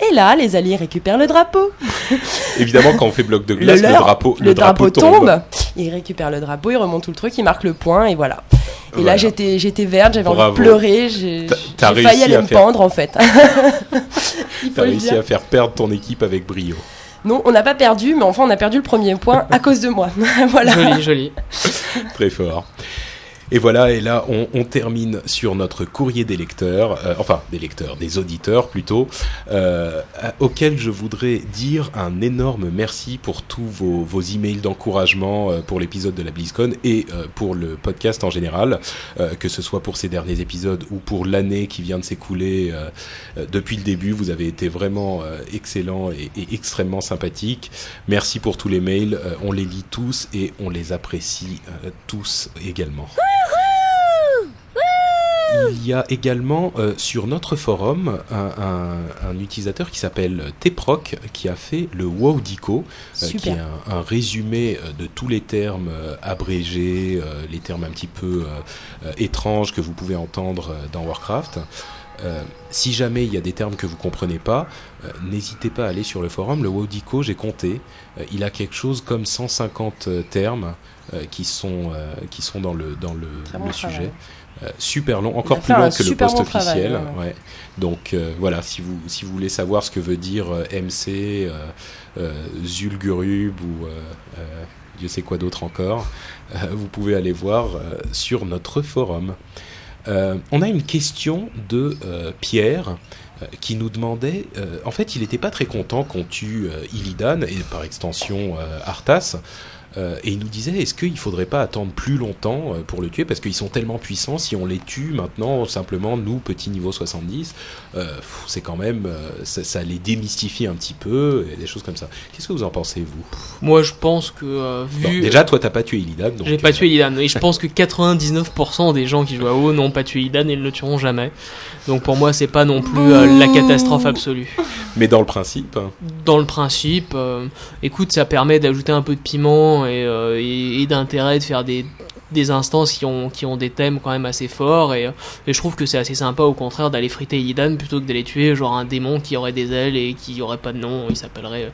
et là, les alliés récupèrent le drapeau. Évidemment, quand on fait bloc de Le, glace, le, leur, drapeau, le drapeau tombe. Ils récupèrent le drapeau, ils remontent tout le truc, ils marquent le point et voilà. Et Voilà. là, j'étais, j'étais verte, j'avais envie de pleurer, j'ai, T'as- j'ai t'as failli aller à me faire- pendre en fait. T'as le réussi dire. à faire perdre ton équipe avec brio. Non, on n'a pas perdu, mais enfin, on a perdu le premier point à cause de moi. voilà. Joli, joli. Très fort. Et voilà, et là, on, on termine sur notre courrier des lecteurs, euh, enfin des lecteurs, des auditeurs plutôt, euh, auxquels je voudrais dire un énorme merci pour tous vos, vos emails d'encouragement euh, pour l'épisode de la BlizzCon et euh, pour le podcast en général, euh, que ce soit pour ces derniers épisodes ou pour l'année qui vient de s'écouler depuis le début. Vous avez été vraiment excellents et, et extrêmement sympathiques. Merci pour tous les mails, on les lit tous et on les apprécie tous également. Il y a également euh, sur notre forum un, un- un utilisateur qui s'appelle Teproc qui a fait le Wowdico, euh, qui est un, un résumé euh, de tous les termes abrégés, les termes un petit peu étranges que vous pouvez entendre dans Warcraft. Euh, si jamais il y a des termes que vous comprenez pas, euh, n'hésitez pas à aller sur le forum. Le Wowdico, j'ai compté, euh, il a quelque chose comme 150 euh, termes qui sont qui sont dans le dans le, sujet. Euh, super long, encore plus long que le super post bon travail, officiel. ouais, ouais. Donc euh, voilà, si vous si vous voulez savoir ce que veut dire euh, MC, Zulgurub ou Dieu sait quoi d'autre encore, vous pouvez aller voir sur notre forum. On a une question de Pierre qui nous demandait, en fait il n'était pas très content qu'on tue Illidan et par extension Arthas, euh, et il nous disait est-ce qu'il faudrait pas attendre plus longtemps euh, pour le tuer? Parce qu'ils sont tellement puissants si on les tue maintenant simplement nous petit niveau 70 euh, c'est quand même euh, ça, ça les démystifie un petit peu et des choses comme ça qu'est-ce que vous en pensez vous? Moi, je pense que euh, vu. déjà toi t'as pas tué Illidan J'ai pas tué Illidan et je pense que 99% des gens qui jouent à WoW n'ont pas tué Illidan et ne le tueront jamais. Donc pour moi c'est pas non plus la catastrophe absolue. mais dans le principe hein, Dans le principe, écoute, ça permet d'ajouter un peu de piment et, euh, et, d'intérêt de faire des, des instances qui ont, qui ont des thèmes quand même assez forts. Et, euh, et je trouve que c'est assez sympa au contraire d'aller friter Illidan plutôt que d'aller tuer genre un démon qui aurait des ailes et qui aurait pas de nom, il s'appellerait euh,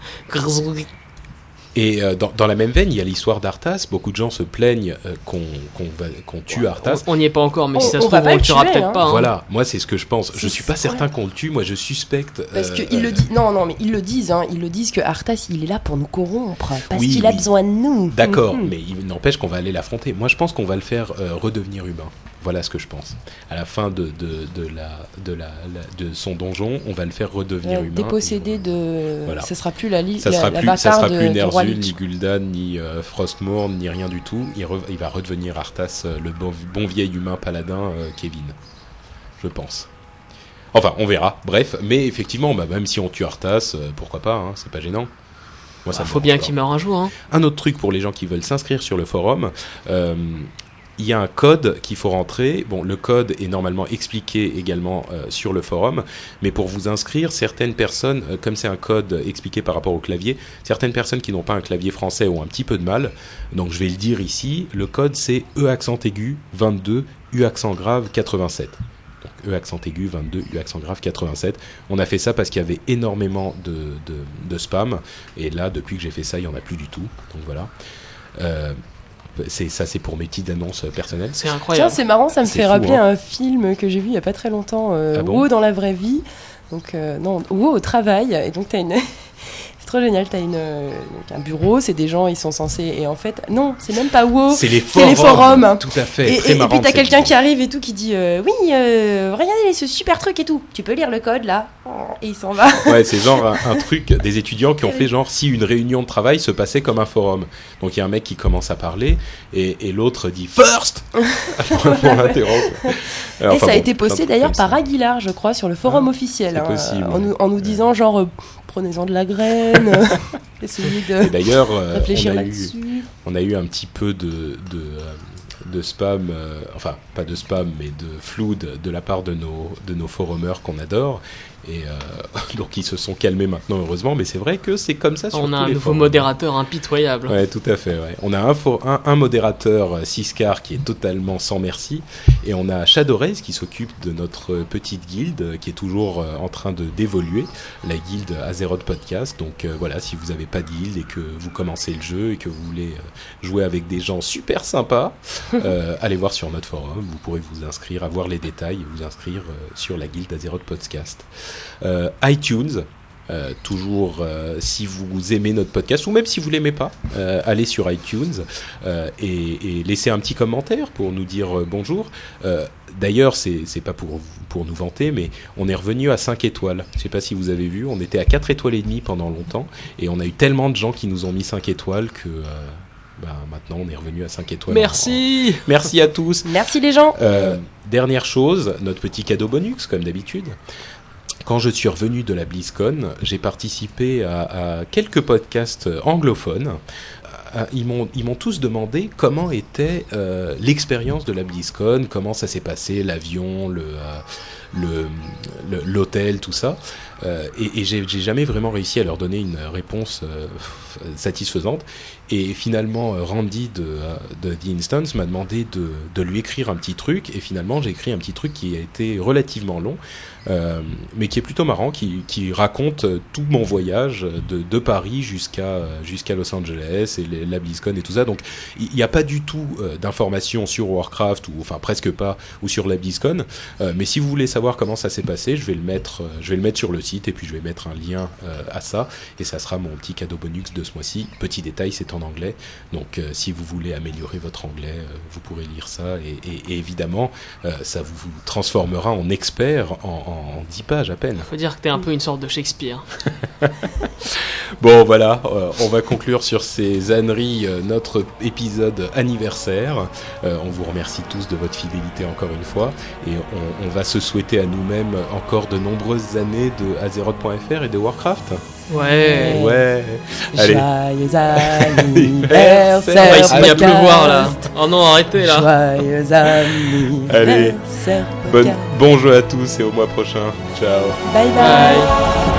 Et euh, dans, dans la même veine, il y a l'histoire d'Arthas. Beaucoup de gens se plaignent euh, qu'on qu'on va- qu'on tue Arthas. On n'y est pas encore, mais On- si ça on se trouve, pas on le le tuera tuer, peut-être hein. pas. hein. Voilà, moi c'est ce que je pense. Je suis pas certain qu'on le tue. Moi je suspecte. Parce euh, qu'ils le disent. Non, non, mais ils le disent. Hein, ils le disent que Arthas, il est là pour nous corrompre. Parce Oui, qu'il a besoin de nous. D'accord, Mhm. mais il n'empêche qu'on va aller l'affronter. Moi je pense qu'on va le faire euh, redevenir humain. Voilà ce que je pense. À la fin de, de, de, la, de, la, la- de son donjon, on va le faire redevenir Euh, humain. dépossédé de. Voilà. Ce sera plus la liste. Ça sera la, plus, la ça sera plus Ner'zhul, ni Gul'dan, ni euh, Frostmourne, ni rien du tout. Il, re- il va redevenir Arthas, euh, le bon, bon vieil humain paladin euh, Kevin. Je pense. Enfin, on verra. Bref, mais effectivement, bah, même si on tue Arthas, euh, pourquoi pas, hein, c'est pas gênant. Moi, ça Il me faut bien qu'il meure un jour. Hein. Un autre truc pour les gens qui veulent s'inscrire sur le forum, euh, il y a un code qu'il faut rentrer. Bon, le code est normalement expliqué également euh, sur le forum, mais pour vous inscrire, certaines personnes, euh, comme c'est un code expliqué par rapport au clavier, certaines personnes qui n'ont pas un clavier français ont un petit peu de mal. Donc je vais le dire ici, le code c'est E accent aigu 22, U accent grave 87. Donc E accent aigu 22, U accent grave 87. On a fait ça parce qu'il y avait énormément de, spam. Et là, depuis que j'ai fait ça, il n'y en a plus du tout. Donc voilà. Euh, c'est ça, c'est pour mes petites annonces personnelles. C'est Tiens, incroyable. c'est marrant, ça me fait fou, rappeler hein. un film que j'ai vu il y a pas très longtemps, euh, Ah bon WoW dans la vraie vie. Donc, euh, non, WoW au travail. Et donc, t'as une. C'est trop génial, t'as une, euh, un bureau, c'est des gens, ils sont censés. Et en fait, non, c'est même pas WoW. C'est les forums. les forums. Tout à fait. Et, très et- et marrant puis t'as quelqu'un qui arrive et tout qui dit euh, oui euh, regardez ce super truc et tout tu peux lire le code là et il s'en va Ouais, c'est genre un, un truc des étudiants qui ont fait genre si une réunion de travail se passait comme un forum. Donc il y a un mec qui commence à parler et, et l'autre dit first pour l'interrompre. et Enfin ça a bon, été posté d'ailleurs ça. par Aguilar je crois sur le forum Ah, officiel c'est hein, possible. en, nous, en nous disant genre prenez-en de la graine essayez Et de d'ailleurs, euh, réfléchir on, a eu, là-dessus on a eu un petit peu de, de, euh, de spam, euh, enfin pas de spam, mais de flou de, de la part de nos, de nos forumers qu'on adore. Et euh, donc ils se sont calmés maintenant, heureusement, mais c'est vrai que c'est comme ça sur On a tous un les nouveau forums. modérateur impitoyable. Ouais, tout à fait. Ouais. On a un, un, un modérateur euh, Siscar qui est totalement sans merci, et on a Shadowrays qui s'occupe de notre euh, petite guilde euh, qui est toujours euh, en train de d'évoluer, la guilde Azeroth Podcast. Donc voilà, si vous n'avez pas de guilde et que vous commencez le jeu et que vous voulez jouer avec des gens super sympas, euh, allez voir sur notre forum. Vous pourrez vous inscrire, avoir les détails et vous inscrire sur la guilde Azeroth Podcast. Euh, iTunes. Euh, toujours, euh, si vous aimez notre podcast ou même si vous l'aimez pas, euh, allez sur iTunes euh, et, et laissez un petit commentaire pour nous dire euh, bonjour. Euh, D'ailleurs, c'est c'est pas pour pour nous vanter, mais on est revenu à 5 étoiles. Je sais pas si vous avez vu, on était à 4 étoiles et demie pendant longtemps et on a eu tellement de gens qui nous ont mis 5 étoiles que euh, bah, maintenant on est revenu à 5 étoiles. Merci. Merci à tous. merci les gens Euh, dernière chose, notre petit cadeau bonus, comme d'habitude. Quand je suis revenu de la BlizzCon, j'ai participé à, quelques podcasts anglophones. Euh, Ils m'ont, ils m'ont tous demandé comment était euh, l'expérience de la BlizzCon, comment ça s'est passé, l'avion, euh, le- l'hôtel, tout ça. Euh, et j'ai, jamais vraiment réussi à leur donner une réponse euh, satisfaisante. Et finalement, euh, Randy de, de The Instance m'a demandé de, de lui écrire un petit truc. Et finalement, j'ai écrit un petit truc qui a été relativement long, mais qui est plutôt marrant, qui, qui raconte tout mon voyage de, de Paris jusqu'à jusqu'à Los Angeles et les, la BlizzCon et tout ça. Donc, il n'y a pas du tout d'informations sur Warcraft, ou enfin presque pas, ou sur la BlizzCon. Mais si vous voulez savoir comment ça s'est passé, je vais le mettre, euh, je vais le mettre sur le site et puis je vais mettre un lien euh, à ça et ça sera mon petit cadeau bonus de ce mois-ci. Petit détail, c'est en anglais, donc euh, si vous voulez améliorer votre anglais, vous pourrez lire ça et, et- et évidemment, ça vous, transformera en expert en, en 10 pages à peine. Faut dire que t'es un peu une sorte de Shakespeare. Bon voilà, on va conclure sur ces âneries notre épisode anniversaire. On vous remercie tous de votre fidélité encore une fois et on, on va se souhaiter à nous-mêmes encore de nombreuses années de Azeroth.fr et de Warcraft. Ouais. Ouais. Allez. joyeux Anniversaire. Ah, à pleuvoir là. Oh non, arrêtez là. joyeux anniversaire Allez. bon jeu à tous et au mois prochain. Ciao. bye bye. Bye.